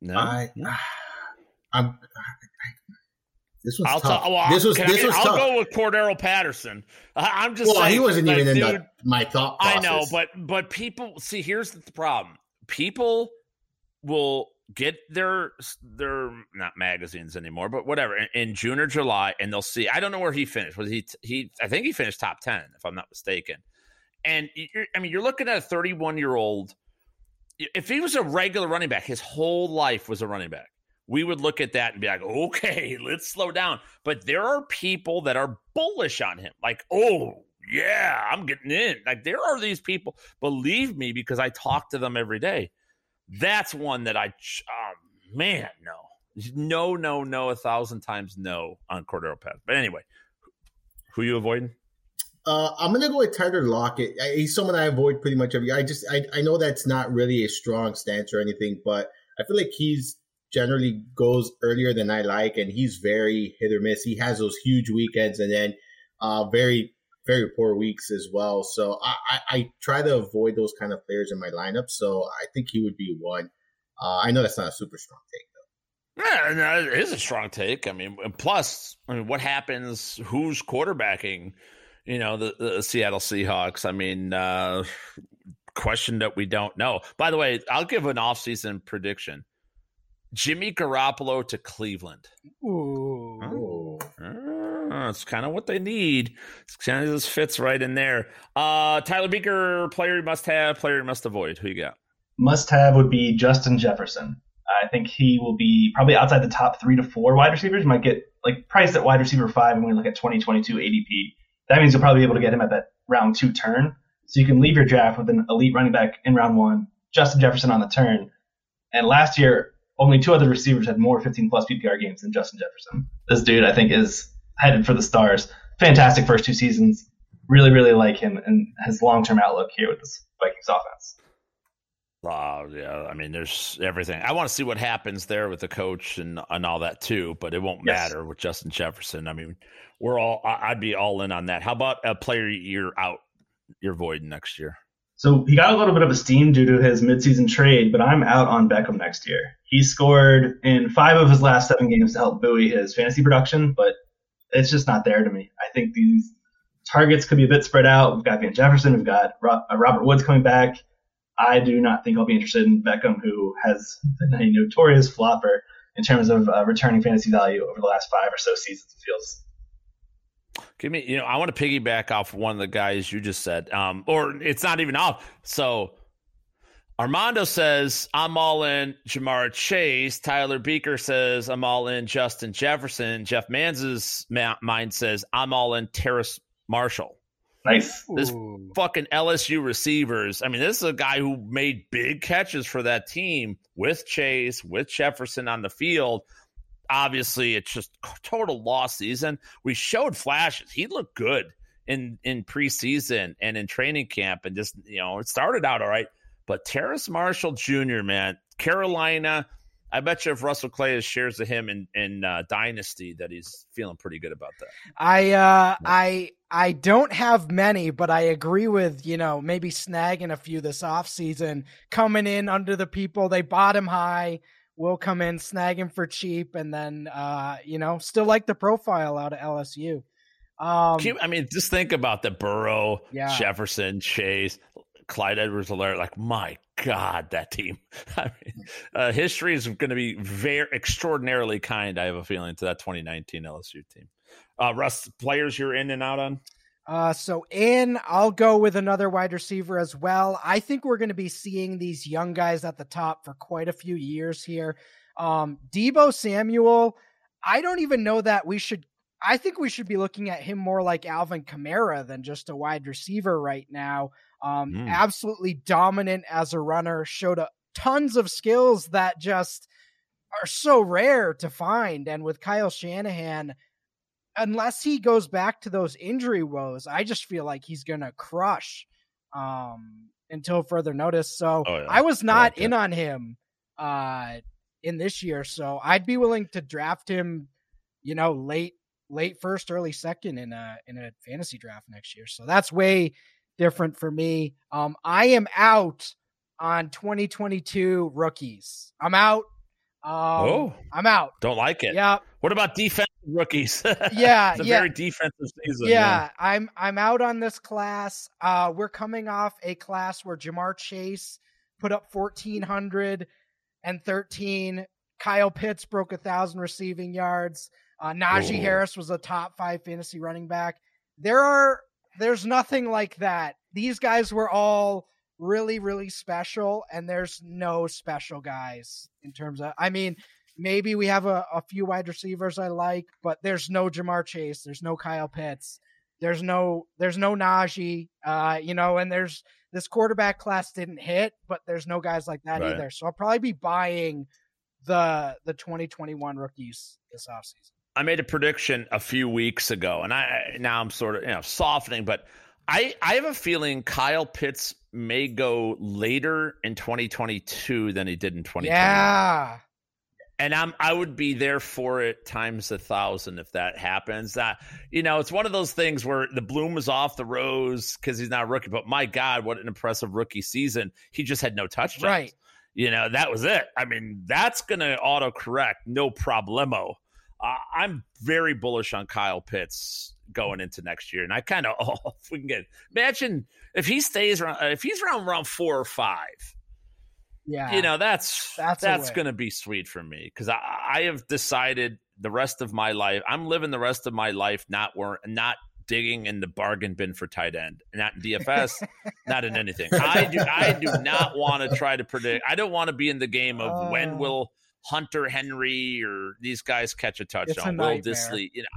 No, I, <sighs> I'm. This was I'll tough. T- well, this was this I, was I'll tough. go with Cordarrelle Patterson. I, am just well, saying, he wasn't even in the, my thought. Process. I know, but but people see. Here's the problem: people will get their their not magazines anymore, but whatever in, in, June or July, and they'll see. I don't know where he finished. Was he he? I think he finished top ten, if I'm not mistaken. And I mean, you're looking at a 31 year old. If he was a regular running back, his whole life was a running back we would look at that and be like, okay, <laughs> let's slow down. But there are people that are bullish on him, like, oh, yeah, I'm getting in. Like, there are these people, believe me, because I talk to them every day. That's one that I, oh, man, no. No, no, no, a thousand times no on Cordero Path. But anyway, who you avoiding? Uh, I'm gonna go with Tyler Lockett. He's someone I avoid pretty much every. I just I, I know that's not really a strong stance or anything, but I feel like he's generally goes earlier than I like, and he's very hit or miss. He has those huge weekends and then uh, very very poor weeks as well. So I, I, I, try to avoid those kind of players in my lineup. So I think he would be one. Uh, I know that's not a super strong take though. Yeah, no, it is a strong take. I mean, plus, I mean, what happens? Who's quarterbacking? You know, the, the Seattle Seahawks. I mean, uh, question that we don't know. By the way, I'll give an offseason prediction. Jimmy Garoppolo to Cleveland. Ooh. Oh. it's kind of what they need. It's kind of this fits right in there. Uh, Tyler Buecher, player you must have, player you must avoid. Who you got? Must have would be Justin Jefferson. I think he will be probably outside the top three to four wide receivers. Might get like priced at wide receiver five when we look at 2022 ADP. That means you'll probably be able to get him at that round two turn. So you can leave your draft with an elite running back in round one, Justin Jefferson on the turn. And last year, only two other receivers had more 15 plus PPR games than Justin Jefferson. This dude, I think, is headed for the stars. Fantastic first two seasons. Really, really like him and his long term outlook here with this Vikings offense. Uh, yeah, I mean, there's everything. I want to see what happens there with the coach and and all that too, but it won't yes. matter with Justin Jefferson. I mean, we're all I'd be all in on that. How about a player you're out, you're void next year? So he got a little bit of esteem due to his midseason trade, but I'm out on Beckham next year. He scored in five of his last seven games to help buoy his fantasy production, but it's just not there to me. I think these targets could be a bit spread out. We've got Van Jefferson, we've got uh, Robert Woods coming back. I do not think I'll be interested in Beckham, who has been a notorious flopper in terms of uh, returning fantasy value over the last five or so seasons. It feels Give me, you know, I want to piggyback off one of the guys you just said, um, or it's not even off. So Armando says, I'm all in Ja'Marr Chase. Tyler Buecher says, I'm all in Justin Jefferson. Jeff Mans's mind says, I'm all in Terrace Marshall. Nice. This Ooh. fucking LSU receivers. I mean, this is a guy who made big catches for that team with Chase, with Jefferson on the field obviously it's just total lost season. We showed flashes. He looked good in in preseason and in training camp, and just you know it started out all right. But Terrace Marshall Jr. man, Carolina. I bet you if Russell Clay has shares of him in in uh, Dynasty, that he's feeling pretty good about that. I uh, I I don't have many, but I agree with you know maybe snagging a few this off season, coming in under the people they bottom high will come in, snag him for cheap, and then uh, you know still like the profile out of LSU. Um, I mean, just think about the Burrow, yeah. Jefferson, Chase, Clyde Edwards-Helaire. Like, my God, that team. <laughs> I mean, uh, history is going to be very extraordinarily kind. I have a feeling to that 2019 LSU team. Uh, Russ, players you're in and out on. Uh, so in, I'll go with another wide receiver as well. I think we're going to be seeing these young guys at the top for quite a few years here. Um, Deebo Samuel, I don't even know that we should. I think we should be looking at him more like Alvin Kamara than just a wide receiver right now. Um, mm. Absolutely dominant as a runner, showed a, tons of skills that just are so rare to find. And with Kyle Shanahan, unless he goes back to those injury woes, I just feel like he's gonna crush um, until further notice. So oh, yeah. I was not I like in on him uh, in this year, so I'd be willing to draft him, you know, late late first, early second in a in a fantasy draft next year. So that's way different for me. Um, I am out on 2022 rookies. I'm out. Um, oh, I'm out. Don't like it. Yeah. What about defensive rookies? <laughs> Yeah, it's a yeah. very defensive season. Yeah, I'm I'm out on this class. Uh, we're coming off a class where Ja'Marr Chase put up 1400 and 13. Kyle Pitts broke a thousand receiving yards. Uh, Najee Ooh. Harris was a top five fantasy running back. There are there's nothing like that. These guys were all really really special, and there's no special guys in terms of. I mean, maybe we have a, a few wide receivers I like, but there's no Ja'Marr Chase, there's no Kyle Pitts, there's no there's no Najee, uh, you know, and there's this quarterback class didn't hit, but there's no guys like that right. either. So I'll probably be buying the the 2021 rookies this offseason. I made a prediction a few weeks ago, and I now I'm sort of you know softening, but I I have a feeling Kyle Pitts may go later in 2022 than he did in 2020. Yeah. And I'm I would be there for it times a thousand if that happens. That you know, it's one of those things where the bloom is off the rose because he's not a rookie. But my God, what an impressive rookie season! He just had no touchdowns. Right. You know, that was it. I mean, that's going to auto correct, no problemo. Uh, I'm very bullish on Kyle Pitts going into next year, and I kind of <laughs> oh, if we can get imagine if he stays around, if he's around around four or five. Yeah, you know that's that's that's to be sweet for me because I, I have decided the rest of my life I'm living the rest of my life not not not digging in the bargain bin for tight end, not in DFS, not in anything. I do I do not want to try to predict. I don't want to be in the game of uh, when oh. will Hunter Henry or these guys catch a touchdown. A will Dissly, you know.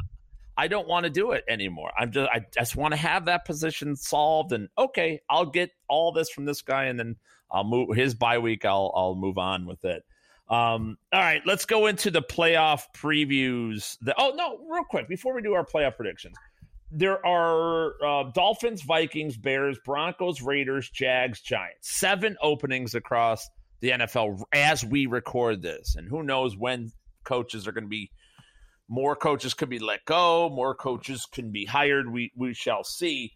I don't want to do it anymore. I'm just I just want to have that position solved and okay, I'll get all this from this guy and then I'll move his bye week I'll I'll move on with it. Um, all right, let's go into the playoff previews. The, oh no, real quick before we do our playoff predictions there are uh, Dolphins, Vikings, Bears, Broncos, Raiders, Jags, Giants. Seven openings across the NFL as we record this. And who knows when coaches are going to be more coaches could be let go, more coaches can be hired. We we shall see.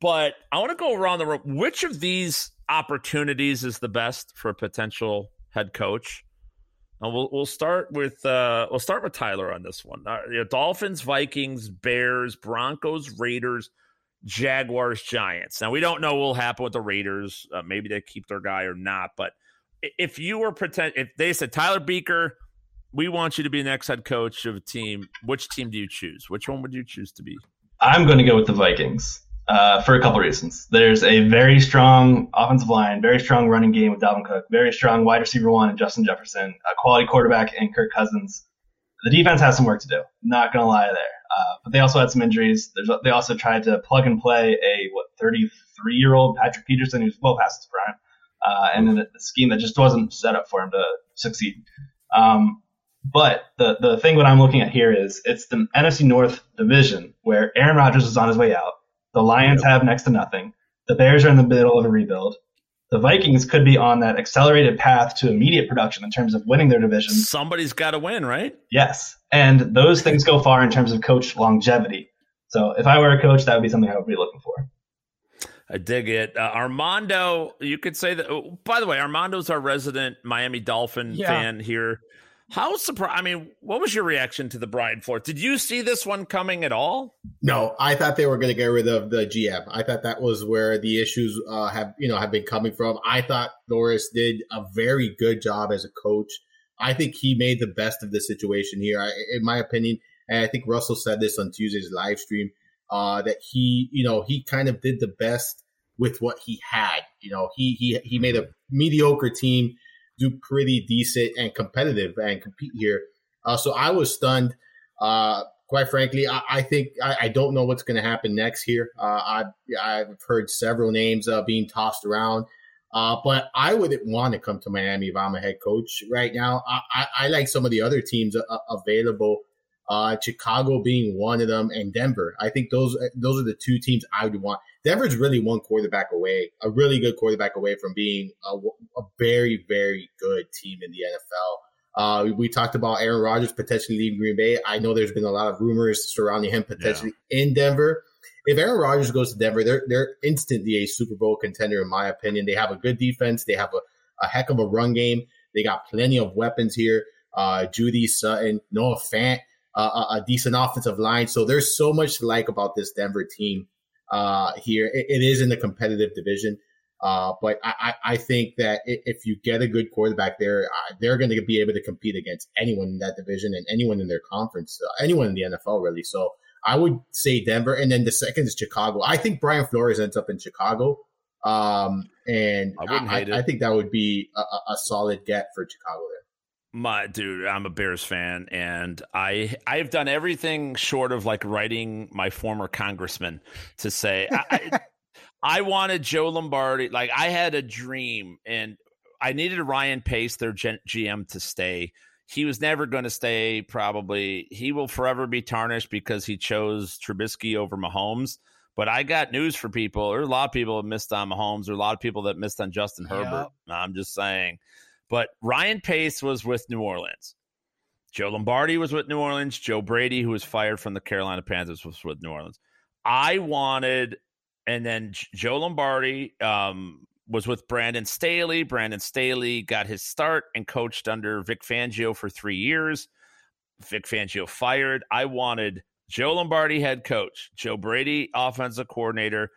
But I want to go around the room. Which of these opportunities is the best for a potential head coach? And we'll we'll start with uh, we'll start with Tyler on this one. Uh, you know, Dolphins, Vikings, Bears, Broncos, Raiders, Jaguars, Giants. Now we don't know what will happen with the Raiders. Uh, maybe they keep their guy or not. But if you were pretend, if they said Tyler Buecher, we want you to be the next head coach of a team. Which team do you choose? Which one would you choose to be? I'm going to go with the Vikings uh, for a couple reasons. There's a very strong offensive line, very strong running game with Dalvin Cook, very strong wide receiver one and Justin Jefferson, a quality quarterback and Kirk Cousins. The defense has some work to do. Not gonna lie there. Uh, but they also had some injuries. There's, they also tried to plug and play a what 33 year old Patrick Peterson who's well past his prime, uh, and a scheme that just wasn't set up for him to succeed. Um, but the the thing what I'm looking at here is it's the NFC North division where Aaron Rodgers is on his way out. The Lions yep. have next to nothing. The Bears are in the middle of a rebuild. The Vikings could be on that accelerated path to immediate production in terms of winning their division. Somebody's got to win, right? Yes. And those things go far in terms of coach longevity. So if I were a coach, that would be something I would be looking for. I dig it. Uh, Armando, you could say that. Oh, by the way, Armando's our resident Miami Dolphin yeah. fan here. How surprised? I mean, what was your reaction to the Brian Flores? Did you see this one coming at all? No, I thought they were going to get rid of the GM. I thought that was where the issues uh, have you know have been coming from. I thought Flores did a very good job as a coach. I think he made the best of the situation here, I, in my opinion. And I think Russell said this on Tuesday's live stream uh, that he, you know, he kind of did the best with what he had. You know, he he he made a mediocre team do pretty decent and competitive and compete here. Uh, so I was stunned. Uh, quite frankly, I, I think I, I, don't know what's going to happen next here. Uh, I, I've heard several names uh, being tossed around, uh, but I wouldn't want to come to Miami if I'm a head coach right now. I, I like some of the other teams uh, available uh, Chicago being one of them, and Denver. I think those those are the two teams I would want. Denver's really one quarterback away, a really good quarterback away from being a, a very very good team in the NFL. Uh, we, talked about Aaron Rodgers potentially leaving Green Bay. I know there's been a lot of rumors surrounding him potentially yeah. in Denver. If Aaron Rodgers goes to Denver, they're they're instantly a Super Bowl contender in my opinion. They have a good defense. They have a, a heck of a run game. They got plenty of weapons here. Uh, Jeudy Sutton, Noah Fant, uh, a, decent offensive line. So there's so much to like about this Denver team uh, here. It, it is in the competitive division. Uh, but I, I, think that if you get a good quarterback there, uh, they're going to be able to compete against anyone in that division and anyone in their conference, uh, anyone in the NFL, really. So I would say Denver. And then the second is Chicago. I think Brian Flores ends up in Chicago. Um, and I, I, I, think that would be a, a solid get for Chicago there. My dude, I'm a Bears fan, and I I've done everything short of like writing my former congressman to say I, I wanted Joe Lombardi. Like I had a dream, and I needed Ryan Pace, their GM, to stay. He was never going to stay. Probably he will forever be tarnished because he chose Trubisky over Mahomes. But I got news for people. There's a lot of people that missed on Mahomes. There are a lot of people that missed on Justin Herbert. Yep. I'm just saying. But Ryan Pace was with New Orleans. Joe Lombardi was with New Orleans. Joe Brady, who was fired from the Carolina Panthers, was with New Orleans. I wanted, and then Joe Lombardi um, was with Brandon Staley. Brandon Staley got his start and coached under Vic Fangio for three years. Vic Fangio fired. I wanted Joe Lombardi head coach, Joe Brady offensive coordinator,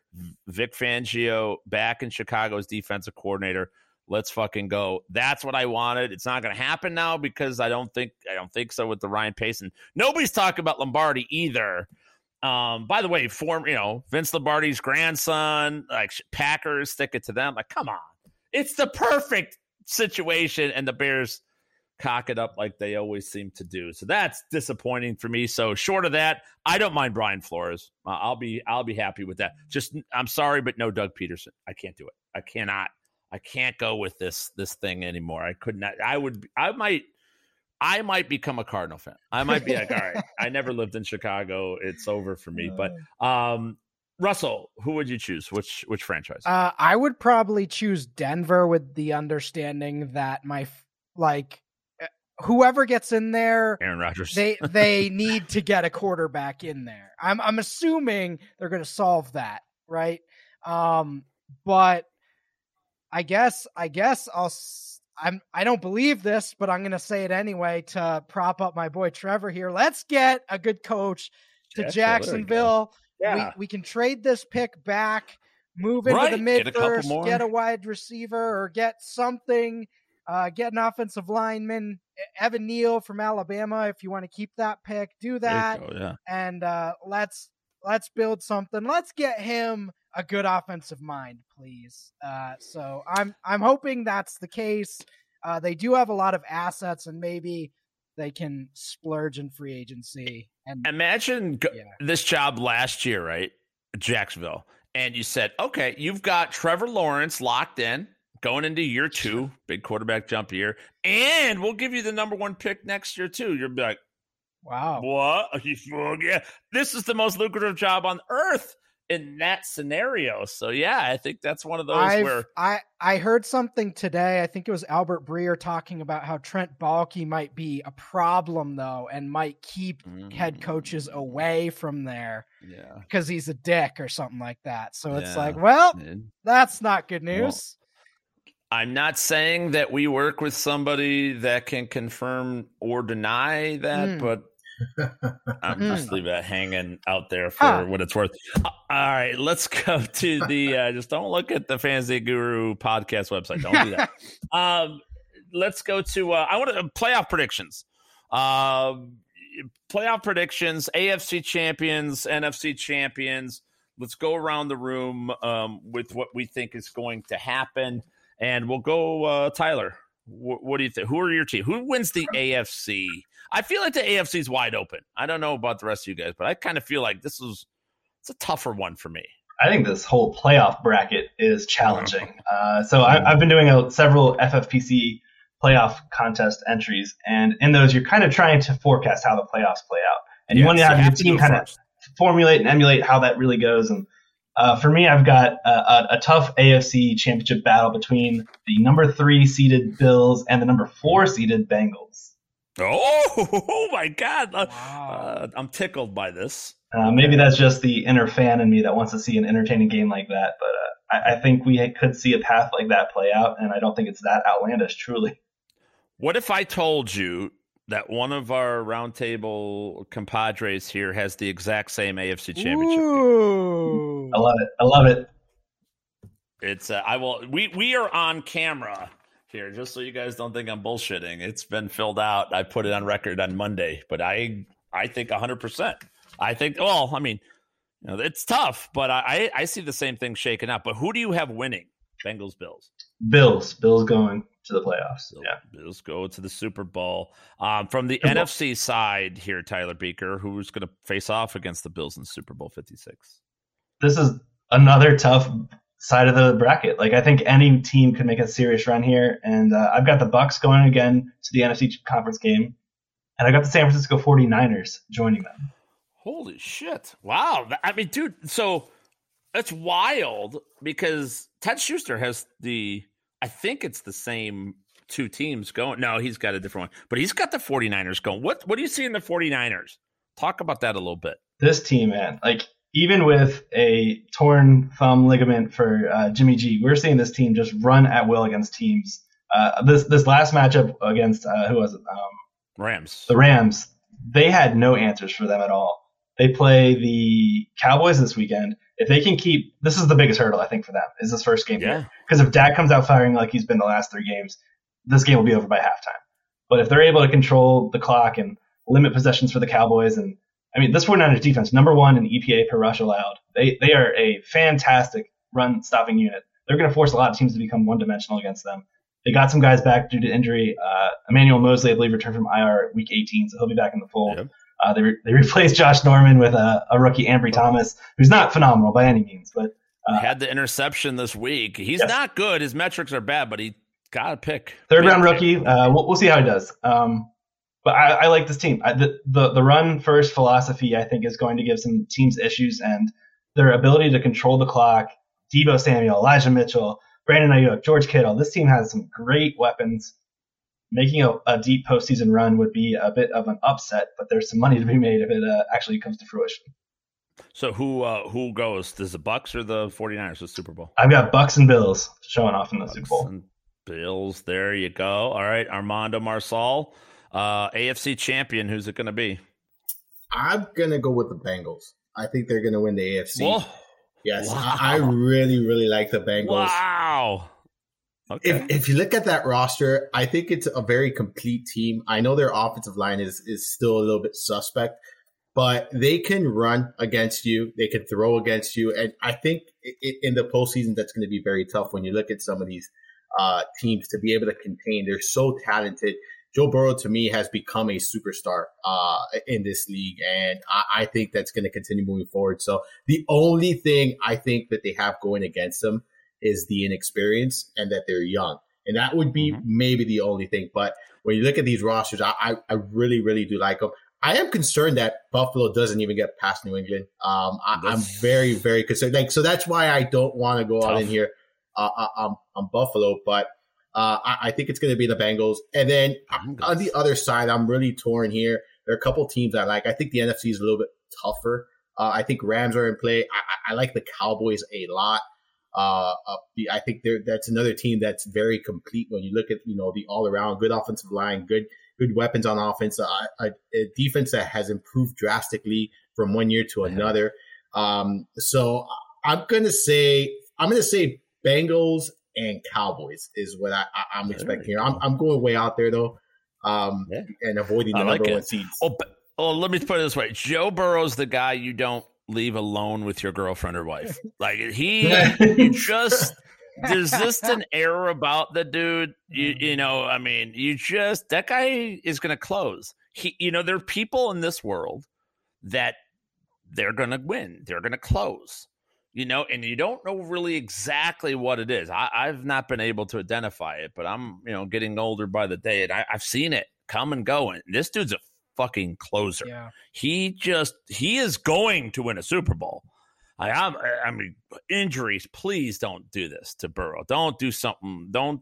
Vic Fangio back in Chicago as defensive coordinator. Let's fucking go. That's what I wanted. It's not going to happen now because I don't think I don't think so with the Ryan Pace and nobody's talking about Lombardi either. Um, by the way, form you know Vince Lombardi's grandson, like Packers, stick it to them. Like, come on, it's the perfect situation, and the Bears cock it up like they always seem to do. So that's disappointing for me. So short of that, I don't mind Brian Flores. Uh, I'll be I'll be happy with that. Just I'm sorry, but no Doug Pederson. I can't do it. I cannot. I can't go with this this thing anymore. I could not. I would. I might. I might become a Cardinal fan. I might be like, all right, I never lived in Chicago. It's over for me. But <laughs> um, Russell, who would you choose? Which which franchise? Uh, I would probably choose Denver with the understanding that my like eh, whoever gets in there, Aaron Rodgers, they they <laughs> need to get a quarterback in there. I'm I'm assuming they're going to solve that, right? Um, but I guess I guess I'll I'm I don't believe this, but I'm going to say it anyway to prop up my boy Trevor here. Let's get a good coach to Jacksonville. Yeah. We we can trade this pick back, move into right. the mid get first, get a wide receiver or get something, uh, get an offensive lineman, Evan Neal from Alabama if you want to keep that pick, do that. Go, yeah. And uh, let's let's build something. Let's get him a good offensive mind, please. Uh, so I'm I'm hoping that's the case. Uh, they do have a lot of assets, and maybe they can splurge in free agency. And imagine yeah. this job last year, right? Jacksonville, and you said, okay, you've got Trevor Lawrence locked in. Going into year two, big quarterback jump year, and we'll give you the number one pick next year too. You're like, Wow. What? Yeah. This is the most lucrative job on earth in that scenario. So yeah, I think that's one of those I've, where I I heard something today. I think it was Albert Breer talking about how Trent Baalke might be a problem though, and might keep mm. head coaches mm. away from there. Yeah, because he's a dick or something like that. So yeah. it's like, well, that's not good news. Well, I'm not saying that we work with somebody that can confirm or deny that, mm. but I'm just leave that hanging out there for huh. what it's worth. Uh, all right, let's go to the. <laughs> Uh, just don't look at the Fantasy Guru podcast website. Don't do that. <laughs> um, let's go to. Uh, I want to uh, playoff predictions. Uh, playoff predictions. AFC champions, NFC champions. Let's go around the room um, with what we think is going to happen, and we'll go. Uh, Tyler, wh- what do you think? Who are your team? Who wins the AFC? I feel like the AFC is wide open. I don't know about the rest of you guys, but I kind of feel like this is it's a tougher one for me. I think this whole playoff bracket is challenging. <laughs> Uh, so I, have been doing a, several FFPC playoff contest entries, and in those, you're kind of trying to forecast how the playoffs play out. and yes, you want to have your team kind of formulate and emulate how that really goes. And uh, for me, I've got a, a, a, tough AFC championship battle between the number three seeded Bills and the number four seeded Bengals. Oh, <laughs> oh my God. Uh, wow. Uh, I'm tickled by this. Uh, maybe that's just the inner fan in me that wants to see an entertaining game like that. But uh, I, I, think we could see a path like that play out, and I don't think it's that outlandish, truly. What if I told you that one of our roundtable compadres here has the exact same AFC championship? Ooh. I love it. I love it. It's uh, I will we we are on camera here just so you guys don't think I'm bullshitting. It's been filled out. I put it on record on Monday, but I I think 100%. I think well, I mean, you know, it's tough, but I I see the same thing shaking up. But who do you have winning? Bengals Bills. Bills. Bills going to the playoffs. Bills, yeah. Bills go to the Super Bowl. Um, from the NFC side here, Tyler Buecher, who's going to face off against the Bills in Super Bowl 56? This is another tough side of the bracket. Like I think any team could make a serious run here, and uh, I've got the Bucks going again to the NFC conference game, and I got the San Francisco 49ers joining them. Holy shit! Wow, I mean, dude, so that's wild because Ted Schuster has the I think it's the same two teams going. No, he's got a different one, but he's got the 49ers going. What what do you see in the 49ers? Talk about that a little bit. This team, man, like even with a torn thumb ligament for uh, Jimmy G, we're seeing this team just run at will against teams. Uh, this this last matchup against uh, who was it? Um, Rams. The Rams. They had no answers for them at all. They play the Cowboys this weekend. If they can keep, this is the biggest hurdle I think for them is this first game. Yeah. Because if Dak comes out firing like he's been the last three games, this game will be over by halftime. But if they're able to control the clock and limit possessions for the Cowboys, and I mean this 49ers defense, number one in EPA per rush allowed, they they are a fantastic run stopping unit. They're going to force a lot of teams to become one dimensional against them. They got some guys back due to injury. Uh, Emmanuel Moseley, I believe, returned from IR week 18, so he'll be back in the fold. Yep. Uh, they, re- they replaced Josh Norman with a, a, rookie Ambry Thomas, who's not phenomenal by any means, but uh, had the interception this week. He's yes. not good. His metrics are bad, but he got a pick. Third round rookie. Uh, we'll, we'll, see how he does. Um, but I, I, like this team. I, the, the the run first philosophy, I think, is going to give some teams issues, and their ability to control the clock. Deebo Samuel, Elijah Mitchell, Brandon Aiyuk, George Kittle. This team has some great weapons making a, a, deep postseason run would be a bit of an upset, but there's some money to be made if it uh, actually comes to fruition. So who uh, who goes? Does the Bucks or the 49ers the Super Bowl? I've got Bucks and Bills showing off in the Bucks Super Bowl. Bills, there you go. All right, Armando Marsal, uh, AFC champion. Who's it going to be? I'm going to go with the Bengals. I think they're going to win the AFC. Whoa. Yes, wow. I really, really like the Bengals. Wow. Okay. If, if you look at that roster, I think it's a very complete team. I know their offensive line is is still a little bit suspect, but they can run against you. They can throw against you, and I think in the postseason that's going to be very tough when you look at some of these uh, teams to be able to contain. They're so talented. Joe Burrow to me has become a superstar uh, in this league, and I, I think that's going to continue moving forward. So the only thing I think that they have going against them is the inexperience and that they're young. And that would be mm-hmm. maybe the only thing. But when you look at these rosters, I, I, I, really, really do like them. I am concerned that Buffalo doesn't even get past New England. Um, I, am very, very concerned. Like, so that's why I don't want to go Tough. out in here uh, uh, on, on Buffalo. But uh, I, I, think it's going to be the Bengals. And then Bengals. on the other side, I'm really torn here. There are a couple teams I like. I think the NFC is a little bit tougher. Uh, I think Rams are in play. I, I, like the Cowboys a lot. Uh, uh I think that's another team that's very complete when you look at you know the all around good offensive line, good good weapons on offense, a, a, a defense that has improved drastically from one year to another. Um, so I'm gonna say I'm gonna say Bengals and Cowboys is what I, am expecting here. I'm, I'm, going way out there though, um, yeah. and avoiding the like number it. one seeds. Oh, but, oh, let me put it this way: Joe Burrow's the guy you don't leave alone with your girlfriend or wife. Like he <laughs> just there's just an air about the dude. You, you know, I mean, you just that guy is going to close. He, you know, there are people in this world that they're going to win. They're going to close. You know, and you don't know really exactly what it is. I, I've not been able to identify it, but I'm, you know, getting older by the day, and I, I've seen it come and go. And this dude's a fucking closer. Yeah. He just he is going to win a Super Bowl. I am I mean injuries, please don't do this to Burrow. Don't do something. Don't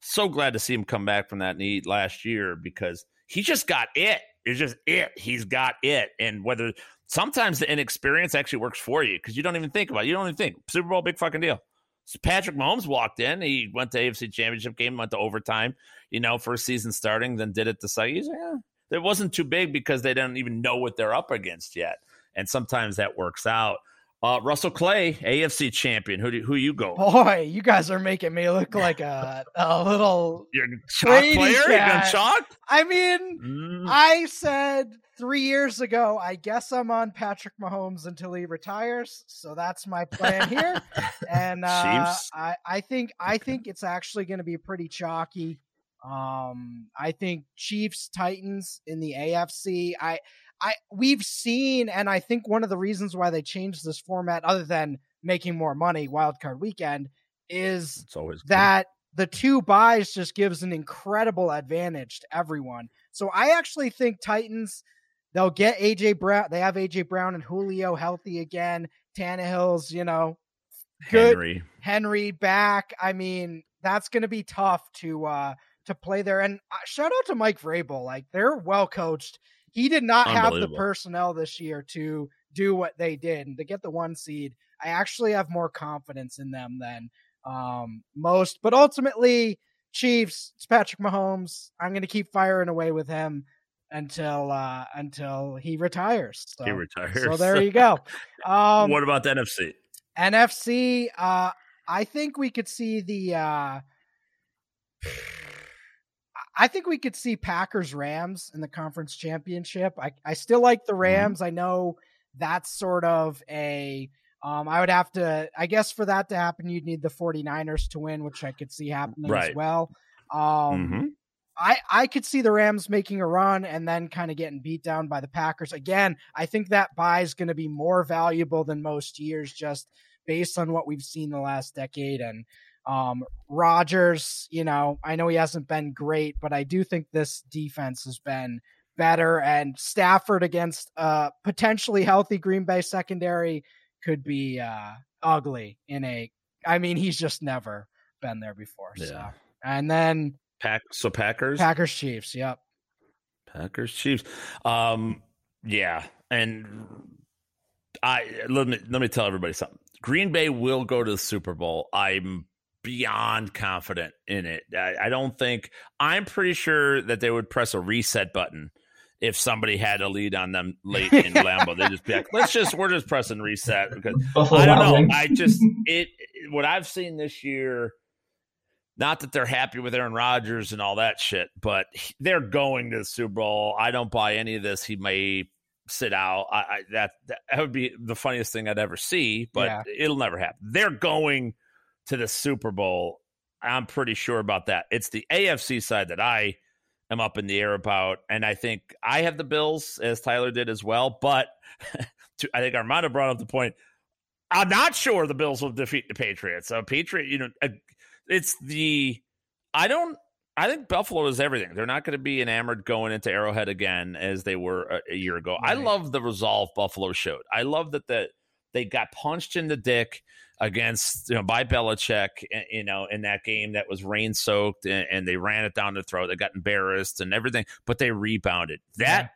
so glad to see him come back from that knee last year because he just got it. It's just it. He's got it. And whether sometimes the inexperience actually works for you because you don't even think about it. You don't even think Super Bowl, big fucking deal. So Patrick Mahomes walked in. He went to AFC Championship game, went to overtime. You know, first season starting, then did it the second. He's like. It wasn't too big because they didn't even know what they're up against yet. And sometimes that works out. Uh, Russell Clay, AFC champion. Who do, who you go? Boy, you guys are making me look like a a little You're chalk player. You're chalk. I mean, mm. I said three years ago. I guess I'm on Patrick Mahomes until he retires. So that's my plan here. <laughs> and uh, I I think I think it's actually going to be pretty chalky. Um, I think Chiefs Titans in the AFC. I I we've seen, and I think one of the reasons why they changed this format, other than making more money, wildcard weekend, is that the two buys just gives an incredible advantage to everyone. So I actually think Titans they'll get AJ Brown. They have AJ Brown and Julio healthy again. Tannehill's, you know, good. Henry, Henry back. I mean, that's going to be tough to uh to play there. And uh, shout out to Mike Vrabel. Like they're well coached he did not have the personnel this year to do what they did and to get the one seed. I actually have more confidence in them than um, most, but ultimately, Chiefs. It's Patrick Mahomes. I'm going to keep firing away with him until uh, until he retires. So, he retires. So there you <laughs> go. Um, what about the NFC? NFC. Uh, I think we could see the. Uh, I think we could see Packers Rams in the conference championship. I, I still like the mm-hmm. Rams. Mm-hmm. I know that's sort of a um, I would have to I guess for that to happen you'd need the 49ers to win, which I could see happening right. as well. Um, mm-hmm. I I could see the Rams making a run and then kind of getting beat down by the Packers. Again, I think that buy is going to be more valuable than most years just based on what we've seen the last decade and um, Rodgers, you know, I know he hasn't been great, but I do think this defense has been better. And Stafford against uh, potentially healthy Green Bay secondary could be uh, ugly in a. I mean, he's just never been there before. Yeah. So. And then Pack. So Packers. Packers Chiefs. Yep. Packers Chiefs. Um. Yeah, and I let me let me tell everybody something. Green Bay will go to the Super Bowl. I'm beyond confident in it. I, I, don't think I'm pretty sure that they would press a reset button if somebody had a lead on them late in Lambeau. They just be like, let's just we're just pressing reset because <laughs> I don't know. I just <laughs> it what I've seen this year. Not that they're happy with Aaron Rodgers and all that shit, but they're going to the Super Bowl. I don't buy any of this. He may sit out. I, I that that would be the funniest thing I'd ever see, but yeah. it'll never happen. They're going to the Super Bowl. I'm pretty sure about that. It's the AFC side that I am up in the air about. And I think I have the Bills, as Tyler did as well. But <laughs> to, I think Armando brought up the point. I'm not sure the Bills will defeat the Patriots. So, Patriot, you know, uh, it's the. I don't. I think Buffalo is everything. They're not going to be enamored going into Arrowhead again as they were a, a year ago. Right. I love the resolve Buffalo showed. I love that the they got punched in the dick against you know by Belichick, eh, you know, in that game that was rain soaked, and, and, they ran it down the throat. They got embarrassed and everything, but they rebounded. That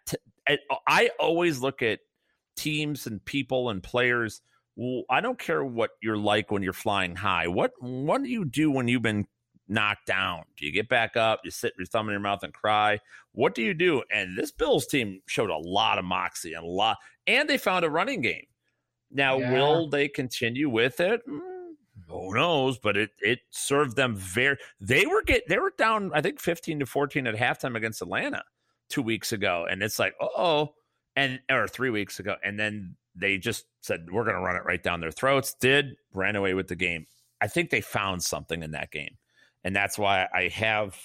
yeah. I, I always look at teams and people and players. I don't care what you're like when you're flying high. What what do you do when you've been knocked down? Do you get back up? You sit your thumb in your mouth and cry? What do you do? And this Bills team showed a lot of moxie and a lot, and they found a running game. Now, yeah. will they continue with it? Mm, who knows? But it it served them very. They were get they were down, I think, fifteen to fourteen at halftime against Atlanta two weeks ago, and it's like, oh, and or three weeks ago, and then they just said we're going to run it right down their throats. Did ran away with the game. I think they found something in that game, and that's why I have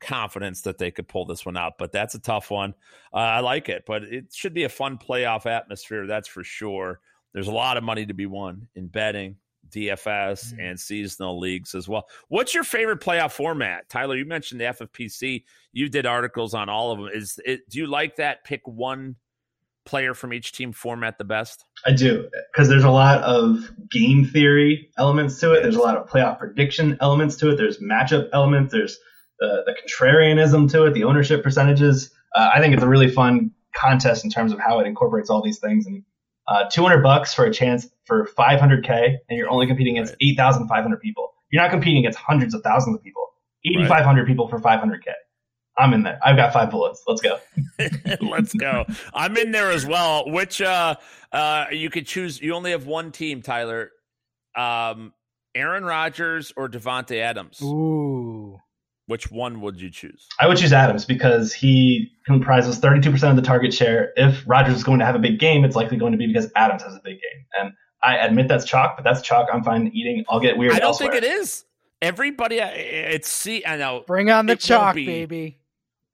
confidence that they could pull this one out. But that's a tough one. Uh, I like it, but it should be a fun playoff atmosphere. That's for sure. There's a lot of money to be won in betting, DFS mm-hmm. and seasonal leagues as well. What's your favorite playoff format, Tyler? You mentioned the FFPC. You did articles on all of them. Is it? Do you like that? Pick one player from each team format the best? I do because there's a lot of game theory elements to it. There's a lot of playoff prediction elements to it. There's matchup elements. There's the, the contrarianism to it. The ownership percentages. Uh, I think it's a really fun contest in terms of how it incorporates all these things. And uh, 200 bucks for a chance for 500k, and you're only competing against 8,500 people. You're not competing against hundreds of thousands of people. 8,500 right. people for 500k. I'm in there. I've got five bullets. Let's go. <laughs> Let's go. I'm in there as well. Which uh, uh, you could choose. You only have one team, Tyler. Um, Aaron Rodgers or Davante Adams. Ooh. Which one would you choose? I would choose Adams because he comprises 32% of the target share. If Rodgers is going to have a big game, it's likely going to be because Adams has a big game. And I admit that's chalk, but that's chalk I'm fine eating. I'll get weird. I don't elsewhere. think it is. Everybody, it's see. I know. Bring on the chalk, be, baby.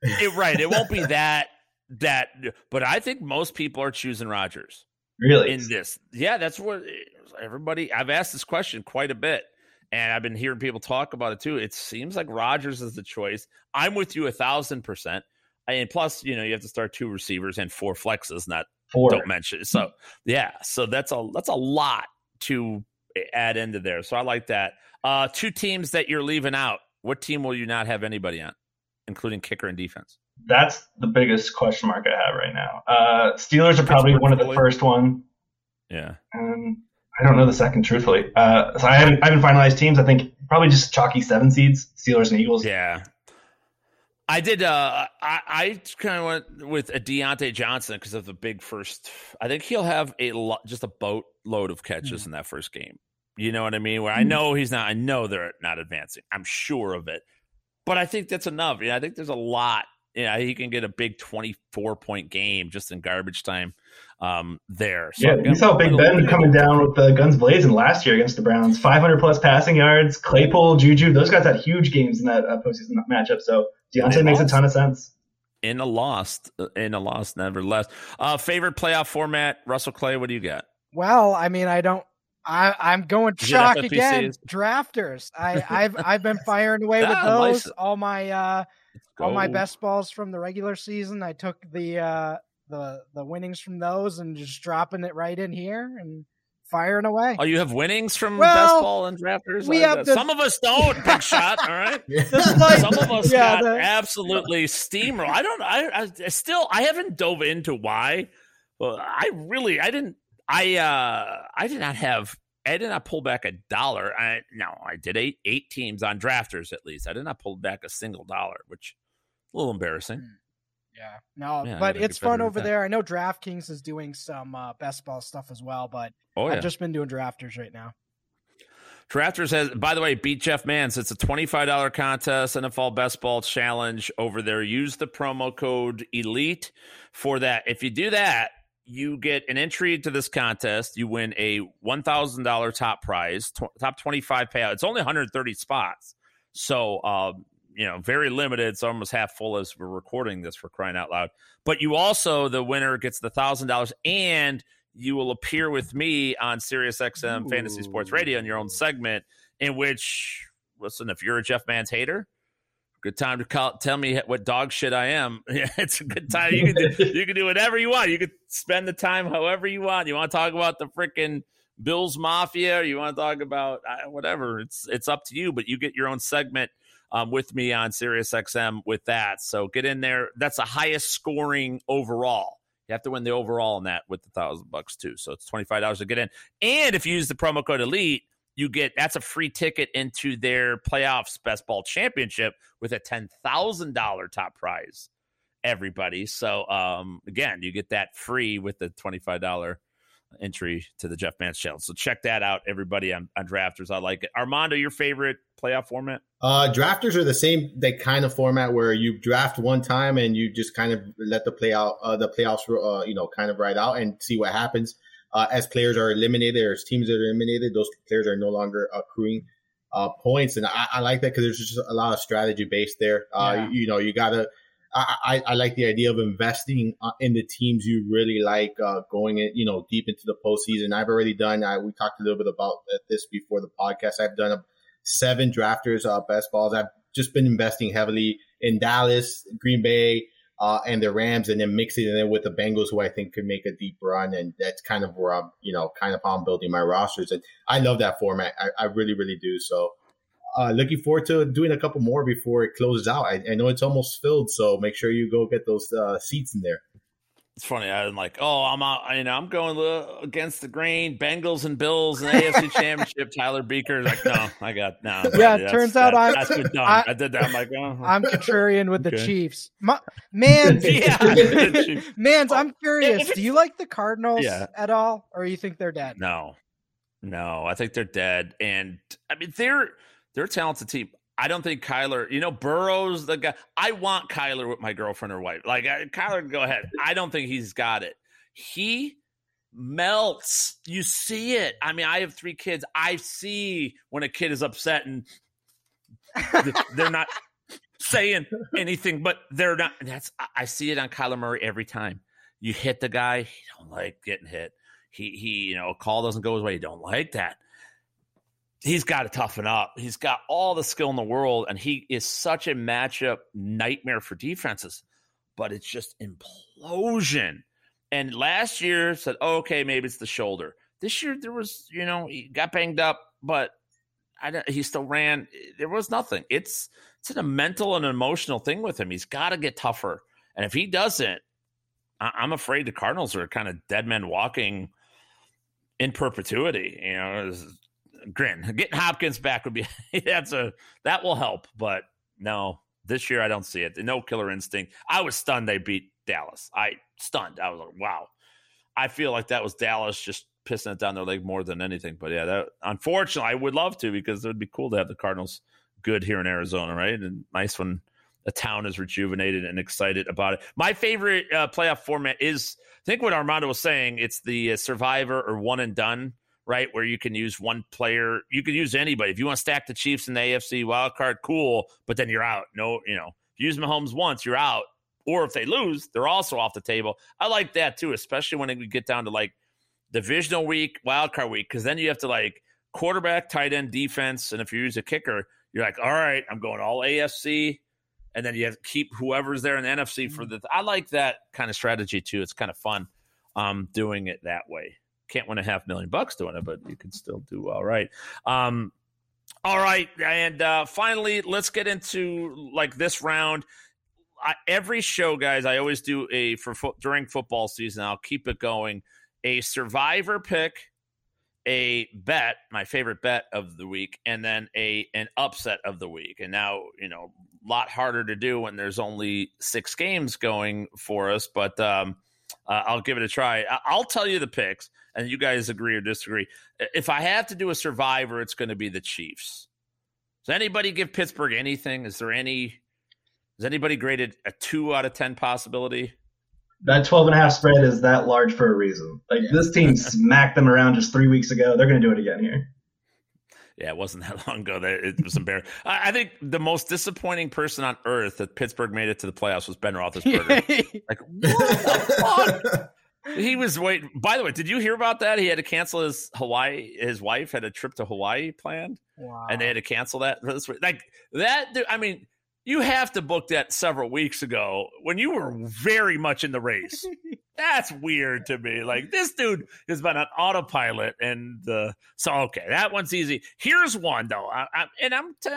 It, right. It won't be <laughs> that that, but I think most people are choosing Rodgers. Really? In this, yeah, that's what everybody. I've asked this question quite a bit and I've been hearing people talk about it too. It seems like Rodgers is the choice. I'm with you a thousand percent. And plus, you know, you have to start two receivers and four flexes, not four. Don't mention. So yeah, so that's a that's a lot to add into there. So I like that. Uh, two teams that you're leaving out. What team will you not have anybody on, including kicker and defense? That's the biggest question mark I have right now. Uh, Steelers are probably one of the first one. Yeah. Um, I don't know the second, truthfully. Uh, so I haven't, I haven't finalized teams. I think probably just chalky seven seeds, Steelers and Eagles. Yeah. I did. Uh, I, I kind of went with a Diontae Johnson because of the big first. I think he'll have a lot, just a boatload of catches mm-hmm. in that first game. You know what I mean? Where I mm-hmm. know he's not. I know they're not advancing. I'm sure of it. But I think that's enough. Yeah, I think there's a lot. Yeah, he can get a big 24 point game just in garbage time um, there. So yeah, you saw Big Ben coming down with the guns blazing last year against the Browns. 500 plus passing yards. Claypool, Juju, those guys had huge games in that uh, postseason matchup. So Diontae makes lost. a ton of sense. In a lost, uh, in a loss, nevertheless. Uh, favorite playoff format, Russell Clay. What do you got? Well, I mean, I don't. I, I'm going chalk again. Drafters. I, I've I've been firing away <laughs> with those. All my uh, all my best balls from the regular season. I took the uh, the the winnings from those and just dropping it right in here and firing away. Oh, you have winnings from well, best ball and drafters. We have the, some of us don't. <laughs> Big shot. All right. Like, some of us yeah, got the, absolutely steamroll. I don't. I, I still. I haven't dove into why. Well, I really. I didn't. I. uh I did not have. I did not pull back a dollar. I no. I did eight eight teams on drafters at least. I did not pull back a single dollar, which a little embarrassing. Hmm. Yeah, no, yeah, but it's fun over there. I know DraftKings is doing some uh, best ball stuff as well, but oh, yeah. I've just been doing drafters right now. Drafters has, by the way, beat Jeff Mans. It's a $25 contest, NFL Best Ball Challenge over there. Use the promo code ELITE for that. If you do that, you get an entry to this contest. You win a $1,000 top prize, top 25 payout. It's only 130 spots. So, um, you know, very limited. It's almost half full as we're recording this for crying out loud. But you also, the winner gets the thousand dollars and you will appear with me on Sirius XM Ooh. Fantasy Sports Radio in your own segment, in which, listen, if you're a Jeff Mans hater, good time to call, tell me what dog shit I am. <laughs> Yeah, it's a good time. You can do, <laughs> you can do whatever you want. You can spend the time however you want. You want to talk about the freaking Bills Mafia, or you want to talk about uh, whatever. It's it's up to you. But you get your own segment um, with me on Sirius XM with that. So get in there. That's the highest scoring overall. You have to win the overall in that with the thousand bucks too. So it's twenty five dollars to get in. And if you use the promo code Elite, you get that's a free ticket into their playoffs best ball championship with a ten thousand dollar top prize. Everybody. So um, again, you get that free with the twenty five dollar entry to the Jeff Mans channel. So check that out, everybody on, on Drafters. I like it. Armando, your favorite playoff format? Uh, drafters are the same they kind of format where you draft one time and you just kind of let the play out uh, the playoffs uh, you know kind of ride out and see what happens. Uh, as players are eliminated or as teams are eliminated, those players are no longer accruing uh, points, and I, I like that because there's just a lot of strategy based there. Uh, yeah. you, you, know, you gotta I, I, I like the idea of investing uh, in the teams you really like uh, going in, you know, deep into the postseason. I've already done. I, we talked a little bit about this before the podcast. I've done a, seven drafters uh, best balls. I've just been investing heavily in Dallas, Green Bay, uh, and the Rams, and then mixing it in with the Bengals, who I think could make a deep run. And that's kind of where I'm, you know, kind of how I'm building my rosters. And I love that format. I, I really, really do. So uh, looking forward to doing a couple more before it closes out. I, I, know it's almost filled, so make sure you go get those uh, seats in there. It's funny. I'm like, oh, I'm out. You know, I'm going against the grain. Bengals and Bills and AFC <laughs> Championship. Tyler Buecher. Like, no, I got no. Yeah, it turns out I'm. That's good done. I, I, did that. I'm like, oh. I'm contrarian with okay. the Chiefs. My, man, <laughs> yeah, <laughs> man's. I'm curious. Do you like the Cardinals yeah. at all, or you think they're dead? No, no. I think they're dead, and I mean they're they're a talented team. I don't think Kyler, you know, Burrow's the guy. I want Kyler with my girlfriend or wife. Like, Kyler, go ahead. I don't think he's got it. He melts. You see it. I mean, I have three kids. I see when a kid is upset and they're not saying anything, but they're not. That's I see it on Kyler Murray every time. You hit the guy, he don't like getting hit. He he, you know, a call doesn't go his way. He don't like that he's got to toughen up. He's got all the skill in the world, and he is such a matchup nightmare for defenses. But it's just implosion. And last year said, oh, okay, maybe it's the shoulder. This year there was, you know, he got banged up, but I don't, he still ran. There was nothing. It's it's a mental and emotional thing with him. He's got to get tougher, and if he doesn't, I, I'm afraid the Cardinals are kind of dead men walking in perpetuity. You know, grin. Getting Hopkins back would be <laughs> that's a that will help, but no, this year I don't see it. No killer instinct. I was stunned they beat Dallas. I stunned. I was like, wow. I feel like that was Dallas just pissing it down their leg more than anything. But yeah, that unfortunately I would love to because it would be cool to have the Cardinals good here in Arizona, right? And nice when the town is rejuvenated and excited about it. My favorite uh, playoff format is, I think what Armando was saying, it's the uh, Survivor or one and done right? Where you can use one player, you can use anybody. If you want to stack the Chiefs in the AFC wild card, cool, but then you're out. No, you know, if you use Mahomes once, you're out. Or if they lose, they're also off the table. I like that too, especially when we get down to like divisional week, wild card week, because then you have to like quarterback, tight end, defense, and if you use a kicker, you're like, all right, I'm going all AFC, and then you have to keep whoever's there in the NFC for the. I like that kind of strategy too. It's kind of fun um, doing it that way can't win a half million bucks doing it, but you can still do all right. Um, all right, and uh, finally, let's get into like this round. I, every show, guys, I always do a for fo- during football season. I'll keep it going. A survivor pick, a bet, my favorite bet of the week, and then a an upset of the week. And now, you know, a lot harder to do when there's only six games going for us, but um, uh, I'll give it a try. I'll tell you the picks, and you guys agree or disagree. If I have to do a survivor, it's going to be the Chiefs. Does anybody give Pittsburgh anything? Is there any? Is anybody graded a two out of ten possibility? That 12 and a half spread is that large for a reason. Like this team <laughs> smacked them around just three weeks ago. They're going to do it again here. Yeah, it wasn't <laughs> that long ago that it was embarrassing. I think the most disappointing person on earth that Pittsburgh made it to the playoffs was Ben Roethlisberger. <laughs> like, what the fuck? He was wait. By the way, did you hear about that? He had to cancel his Hawaii. His wife had a trip to Hawaii planned, wow. and they had to cancel that. Like that. I mean, you have to book that several weeks ago when you were very much in the race. <laughs> That's weird to me. Like this dude has been on autopilot, and uh, so okay, that one's easy. Here's one though, I, I, and I'm t-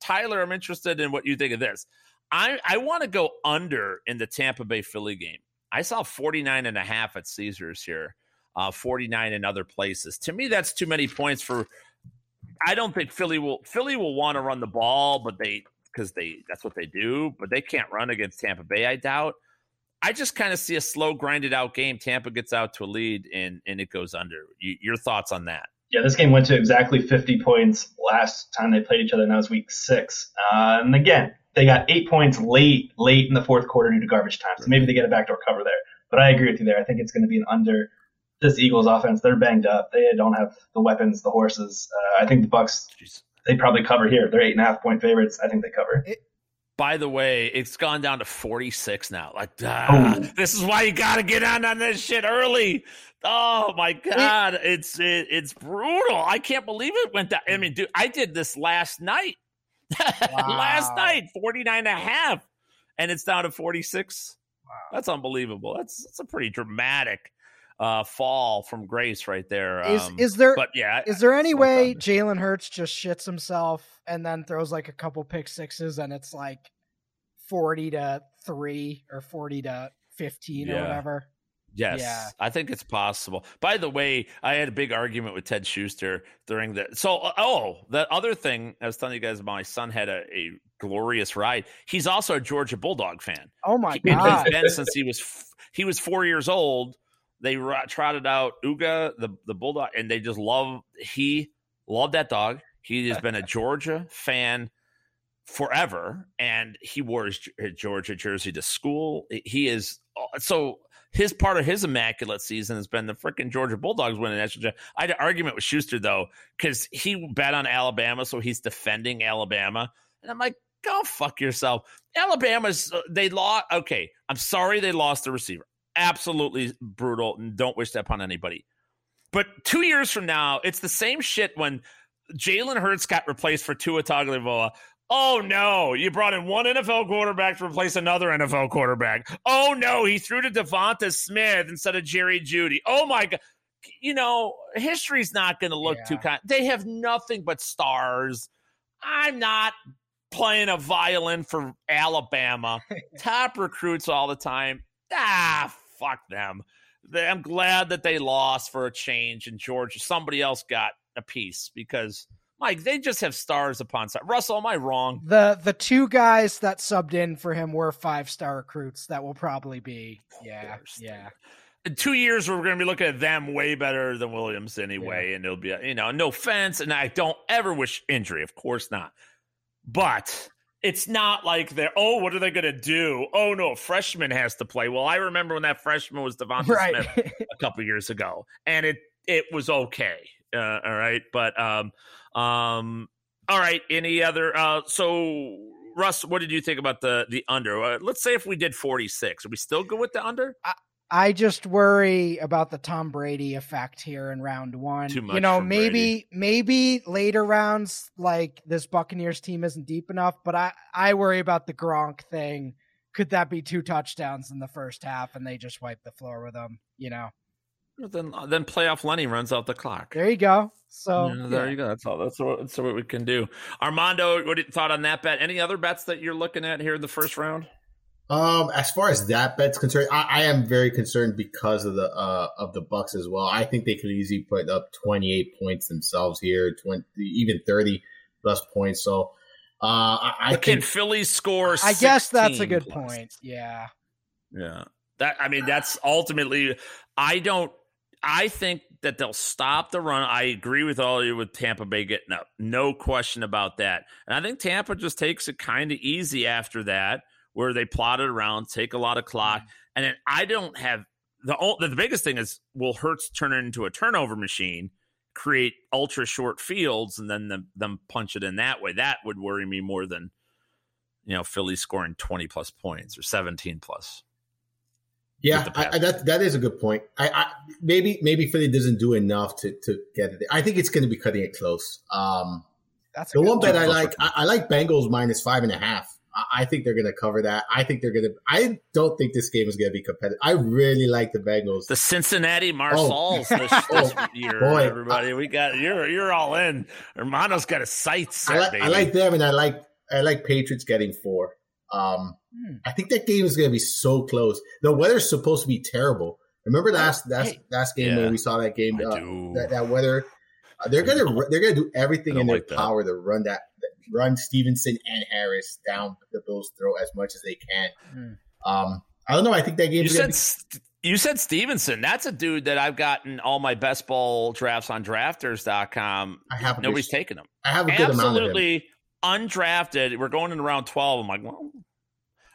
Tyler. I'm interested in what you think of this. I I want to go under in the Tampa Bay Philly game. I saw 49 and a half at Caesars here, uh, 49 in other places. To me, that's too many points for. I don't think Philly will Philly will want to run the ball, but they because they that's what they do, but they can't run against Tampa Bay. I doubt. I just kind of see a slow, grinded out game. Tampa gets out to a lead and and it goes under. You, your thoughts on that? Yeah, this game went to exactly 50 points last time they played each other, and that was week six. Uh, and again, they got eight points late, late in the fourth quarter due to garbage time. So maybe they get a backdoor cover there. But I agree with you there. I think it's going to be an under. This Eagles offense, they're banged up. They don't have the weapons, the horses. Uh, I think the Bucks Jeez they probably cover here. They're eight and a half point favorites. I think they cover. It, By the way, it's gone down to 46 now. Like, ah, oh. this is why you got to get on on this shit early. Oh my god, it's it, it's brutal. I can't believe it went down. I mean, dude, I did this last night. <laughs> Wow. last night, 49 and a half, and it's down to 46. Wow. That's unbelievable. That's that's a pretty dramatic uh, fall from grace right there. Is um, is there? But yeah, is there any way Jalen Hurts just shits himself and then throws like a couple pick sixes and it's like forty to three or forty to fifteen yeah. or whatever? Yes, yeah. I think it's possible. By the way, I had a big argument with Ted Schuster during the. So, uh, oh, the other thing I was telling you guys about, my son had a, a glorious ride. He's also a Georgia Bulldog fan. Oh my god! He's been since he was he was four years old, they trotted out Uga, the the bulldog, and they just love. He loved that dog. He has been a <laughs> Georgia fan forever, and he wore his, his Georgia jersey to school. He is so his part of his immaculate season has been the freaking Georgia Bulldogs winning national. I had an argument with Schuster though because he bet on Alabama, so he's defending Alabama, and I'm like, go fuck yourself. Alabama's uh, they lost. Okay, I'm sorry they lost the receiver absolutely brutal and don't wish that upon anybody. But two years from now, it's the same shit when Jalen Hurts got replaced for Tua Tagovailoa. Oh no, you brought in one NFL quarterback to replace another NFL quarterback. Oh no, he threw to DeVonta Smith instead of Jerry Jeudy. Oh my god. You know, history's not going to look yeah. too kind. They have nothing but stars. I'm not playing a violin for Alabama. <laughs> Top recruits all the time. Ah, fuck them. I'm glad that they lost for a change and Georgia. Somebody else got a piece because Mike, they just have stars upon stars. Russell, am I wrong? The the two guys that subbed in for him were five star recruits. That will probably be yeah yeah. In two years, we're going to be looking at them way better than Williams anyway, yeah. and it'll be you know no offense, and I don't ever wish injury, of course not, but it's not like they're oh what are they going to do? Oh no a freshman has to play. Well i remember when that freshman was devonta right. smith <laughs> a couple years ago and it it was okay uh, all right? But um um all right any other uh so russ what did you think about the the under? Uh, let's say if we did 46 are we still good with the under? I, I just worry about the Tom Brady effect here in round one. Too much you know, maybe Brady. maybe later rounds like this Buccaneers team isn't deep enough, but I I worry about the Gronk thing. Could that be two touchdowns in the first half and they just wipe the floor with them? You know. Well, then uh, then playoff Lenny runs out the clock. There you go. So yeah, there yeah. you go. That's all. That's what, that's what we can do. Armando, what you thought on that bet? Any other bets that you're looking at here in the first round? Um, as far as that bet's concerned, I, I am very concerned because of the uh of the Bucks as well. I think they could easily put up 28 points themselves here, 20, even 30 plus points. So, uh, I, I can Philly score. I guess that's a good plus. point. Yeah, yeah. That I mean, that's ultimately. I don't. I think that they'll stop the run. I agree with all you with Tampa Bay getting up, no question about that. And I think Tampa just takes it kind of easy after that where they plot it around, take a lot of clock, mm-hmm. and then I don't have the the biggest thing is will Hurts turn it into a turnover machine, create ultra short fields, and then them, them punch it in that way. That would worry me more than you know Philly scoring twenty plus points or seventeen plus. Yeah, I, that that is a good point. I, I, maybe maybe Philly doesn't do enough to to get it. I think it's going to be cutting it close. Um, That's the one bet I like. I, I, like Bengals minus five and a half. I think they're going to cover that. I think they're going to. I don't think this game is going to be competitive. I really like the Bengals. The Cincinnati Marshals oh. this, this oh, year, Boy, everybody. we got you're you're all in. Hermano's got a sight set. I like, I like them, and I like I like Patriots getting four. Um, hmm. I think that game is going to be so close. The weather's supposed to be terrible. Remember last last hey, last game yeah, when we saw that game? Uh, that, that weather. Uh, they're gonna they're gonna do everything in their like power to run that run Stevenson and Harris down the Bills' throat as much as they can. Mm. Um, I don't know. I think that game. You said be- you said Stevenson. That's a dude that I've gotten all my best ball drafts on Drafters.com. I have nobody's good, taken him. I have a good absolutely undrafted. We're going in around twelve. I'm like, well,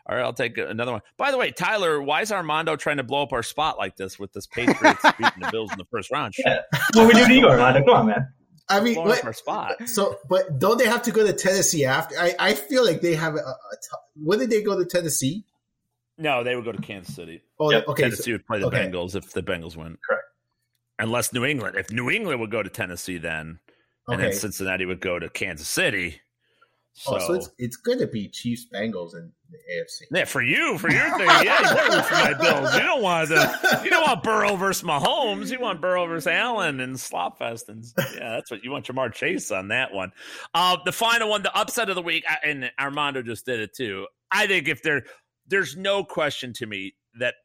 all right, I'll take another one. By the way, Tyler, why is Armando trying to blow up our spot like this with this Patriots <laughs> beating the Bills in the first round? Yeah. What we do to you, Armando? Come on, man. I mean, what, our spot. So, but don't they have to go to Tennessee after? I, I feel like they have a. a t- when did they go to Tennessee? No, they would go to Kansas City. Oh, yep. okay. Tennessee so, would play the okay. Bengals if the Bengals win. Correct. Unless New England, if New England would go to Tennessee, then and okay. then Cincinnati would go to Kansas City. So, oh, so it's it's going to be Chiefs Bengals in the AFC. Yeah, for you, for your thing, yeah, you want for my Bills. You don't want the, you don't want Burrow versus Mahomes. You want Burrow versus Allen and Slopfest, and yeah, that's what you want. Ja'Marr Chase on that one. Uh, the final one, the upset of the week, and Armando just did it too. I think if there, there's no question to me that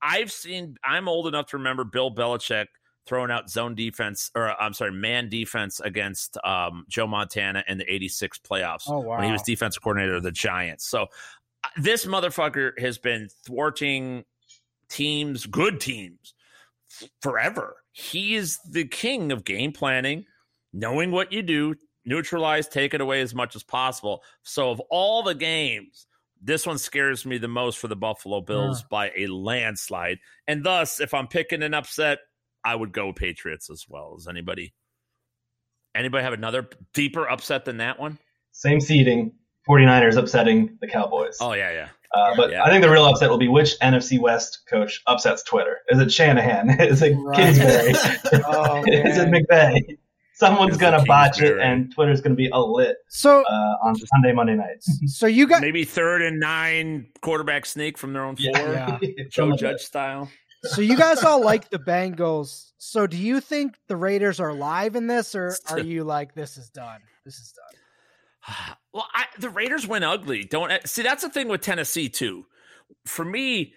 I've seen. I'm old enough to remember Bill Belichick throwing out zone defense or I'm sorry, man defense against um, Joe Montana in the 86 playoffs oh, wow. when he was defensive coordinator of the Giants. So this motherfucker has been thwarting teams, good teams, forever. He is the king of game planning, knowing what you do, neutralize, take it away as much as possible. So of all the games, this one scares me the most for the Buffalo Bills yeah. by a landslide. And thus, if I'm picking an upset, I would go Patriots as well. Does anybody anybody have another deeper upset than that one? Same seeding. 49ers upsetting the Cowboys. Oh yeah, yeah. Uh, but yeah. I think the real upset will be which NFC West coach upsets Twitter. Is it Shanahan? <laughs> Is it right. Kingsbury? <laughs> oh, <laughs> Is it McVay? Someone's it's gonna botch it, and Twitter's gonna be a lit. So uh, on Sunday, Monday nights. So you got maybe third and nine quarterback sneak from their own four, yeah. Joe Judge style so you guys all like the Bengals. So do you think the Raiders are live in this, or are you like this is done? This is done. <sighs> Well, I, the Raiders went ugly. Don't eh, see that's the thing with Tennessee too. For me,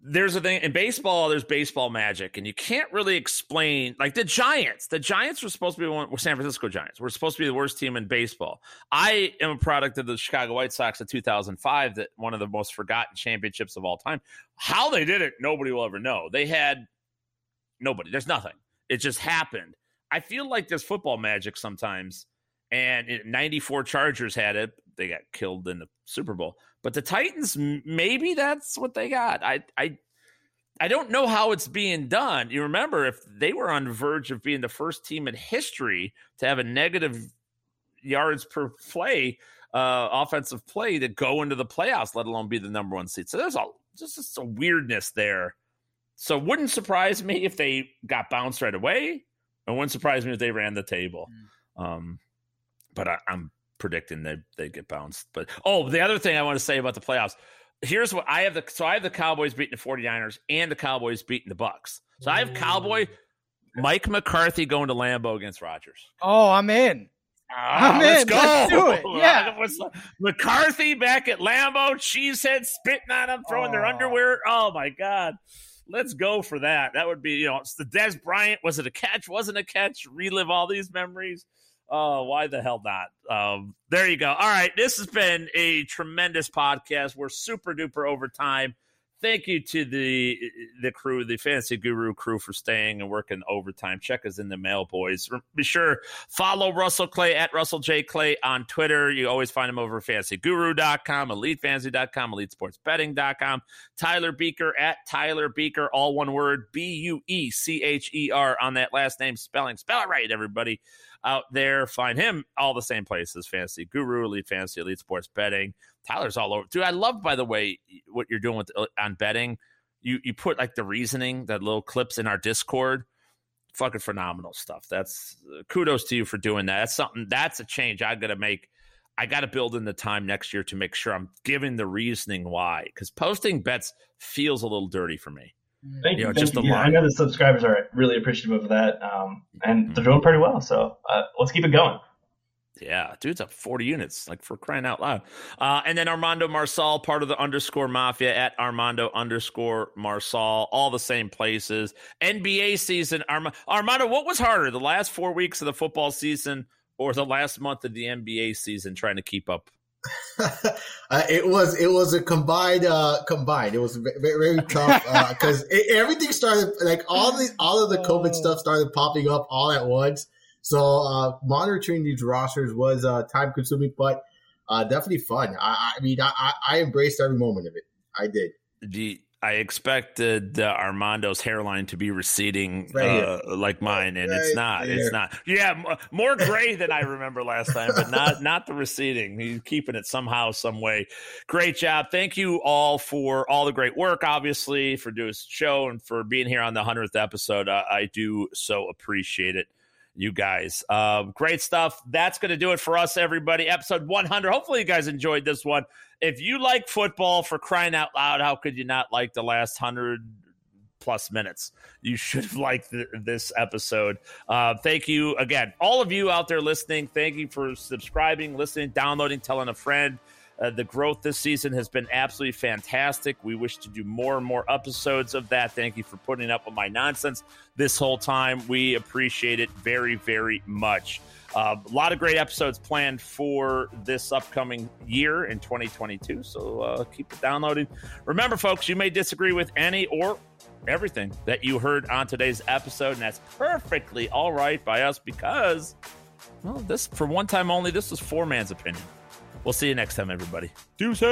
there's a thing in baseball. There's baseball magic, and you can't really explain. Like the Giants, the Giants were supposed to be one. San Francisco Giants. We're supposed to be the worst team in baseball. I am a product of the Chicago White Sox of 2005, that one of the most forgotten championships of all time. How they did it, nobody will ever know. They had nobody. There's nothing. It just happened. I feel like there's football magic sometimes. And 94 Chargers had it. They got killed in the Super Bowl. But the Titans, maybe that's what they got. I I I don't know how it's being done. You remember if they were on the verge of being the first team in history to have a negative yards per play, uh, offensive play to go into the playoffs, let alone be the number one seed. So there's a just, just a weirdness there. So wouldn't surprise me if they got bounced right away. It wouldn't surprise me if they ran the table. Mm. Um, but I, I'm predicting they they get bounced. But oh, the other thing I want to say about the playoffs. Here's what I have the so I have the Cowboys beating the 49ers and the Cowboys beating the Bucks. So I have Cowboy Mike McCarthy going to Lambeau against Rodgers. Oh, I'm in. Oh, I'm let's in. Go. Let's do it. <laughs> Yeah. McCarthy back at Lambeau, cheesehead spitting on them, throwing oh. their underwear. Oh my God. Let's go for that. That would be, you know, it's the Dez Bryant. Was it a catch? Wasn't a catch? Relive all these memories. Oh, why the hell not? Um, there you go. All right. This has been a tremendous podcast. We're super duper over time. Thank you to the the crew, the Fantasy Guru crew, for staying and working overtime. Check us in the mail, boys. Be sure follow Russell Clay at Russell J Clay on Twitter. You always find him over at FantasyGuru.com, EliteFantasy.com, EliteSportsBetting.com. Tyler Buecher at Tyler Buecher, all one word, B U E C H E R on that last name spelling. Spell it right, everybody out there. Find him all the same places Fantasy Guru, Elite Fantasy, Elite Sports Betting. Tyler's all over. Dude, I love, by the way, what you're doing with uh, on betting. You you put like the reasoning, that little clips in our Discord. Fucking phenomenal stuff. That's uh, kudos to you for doing that. That's something. That's a change I got to make. I got to build in the time next year to make sure I'm giving the reasoning why. Because posting bets feels a little dirty for me. Thank you. Know, thank you. Yeah, I know the subscribers are really appreciative of that, um, and mm-hmm. they're doing pretty well. So uh, let's keep it going. Yeah, dude's up 40 units, like for crying out loud. Uh, and then Armando Marsal, part of the underscore mafia at Armando underscore Marsal, all the same places. NBA season, Arma- Armando, what was harder, the last four weeks of the football season or the last month of the NBA season trying to keep up <laughs> uh, it was it was a combined uh combined. It was very, very tough because uh, <laughs> everything started like all the all of the COVID oh. stuff started popping up all at once. So uh, monitoring these rosters was uh, time consuming, but uh, definitely fun. I, I mean, I, I embraced every moment of it. I did. The I expected uh, Armando's hairline to be receding right uh, like mine, and right it's not. It's not. Yeah, m- more gray than I remember last time, but not not the receding. He's keeping it somehow, some way. Great job. Thank you all for all the great work. Obviously, for doing this show and for being here on the hundredth episode. Uh, I do so appreciate it you guys. Uh, great stuff. That's going to do it for us, everybody. Episode 100. Hopefully, you guys enjoyed this one. If you like football for crying out loud, how could you not like the last 100 plus minutes? You should have liked the, this episode. Uh, thank you again, all of you out there listening. Thank you for subscribing, listening, downloading, telling a friend. Uh, the growth this season has been absolutely fantastic. We wish to do more and more episodes of that. Thank you for putting up with my nonsense this whole time. We appreciate it very, very much. Uh, a lot of great episodes planned for this upcoming year in 2022. So uh, keep it downloading. Remember, folks, you may disagree with any or everything that you heard on today's episode, and that's perfectly all right by us because, well, this for one time only, this was four man's opinion. We'll see you next time, everybody. Deuces!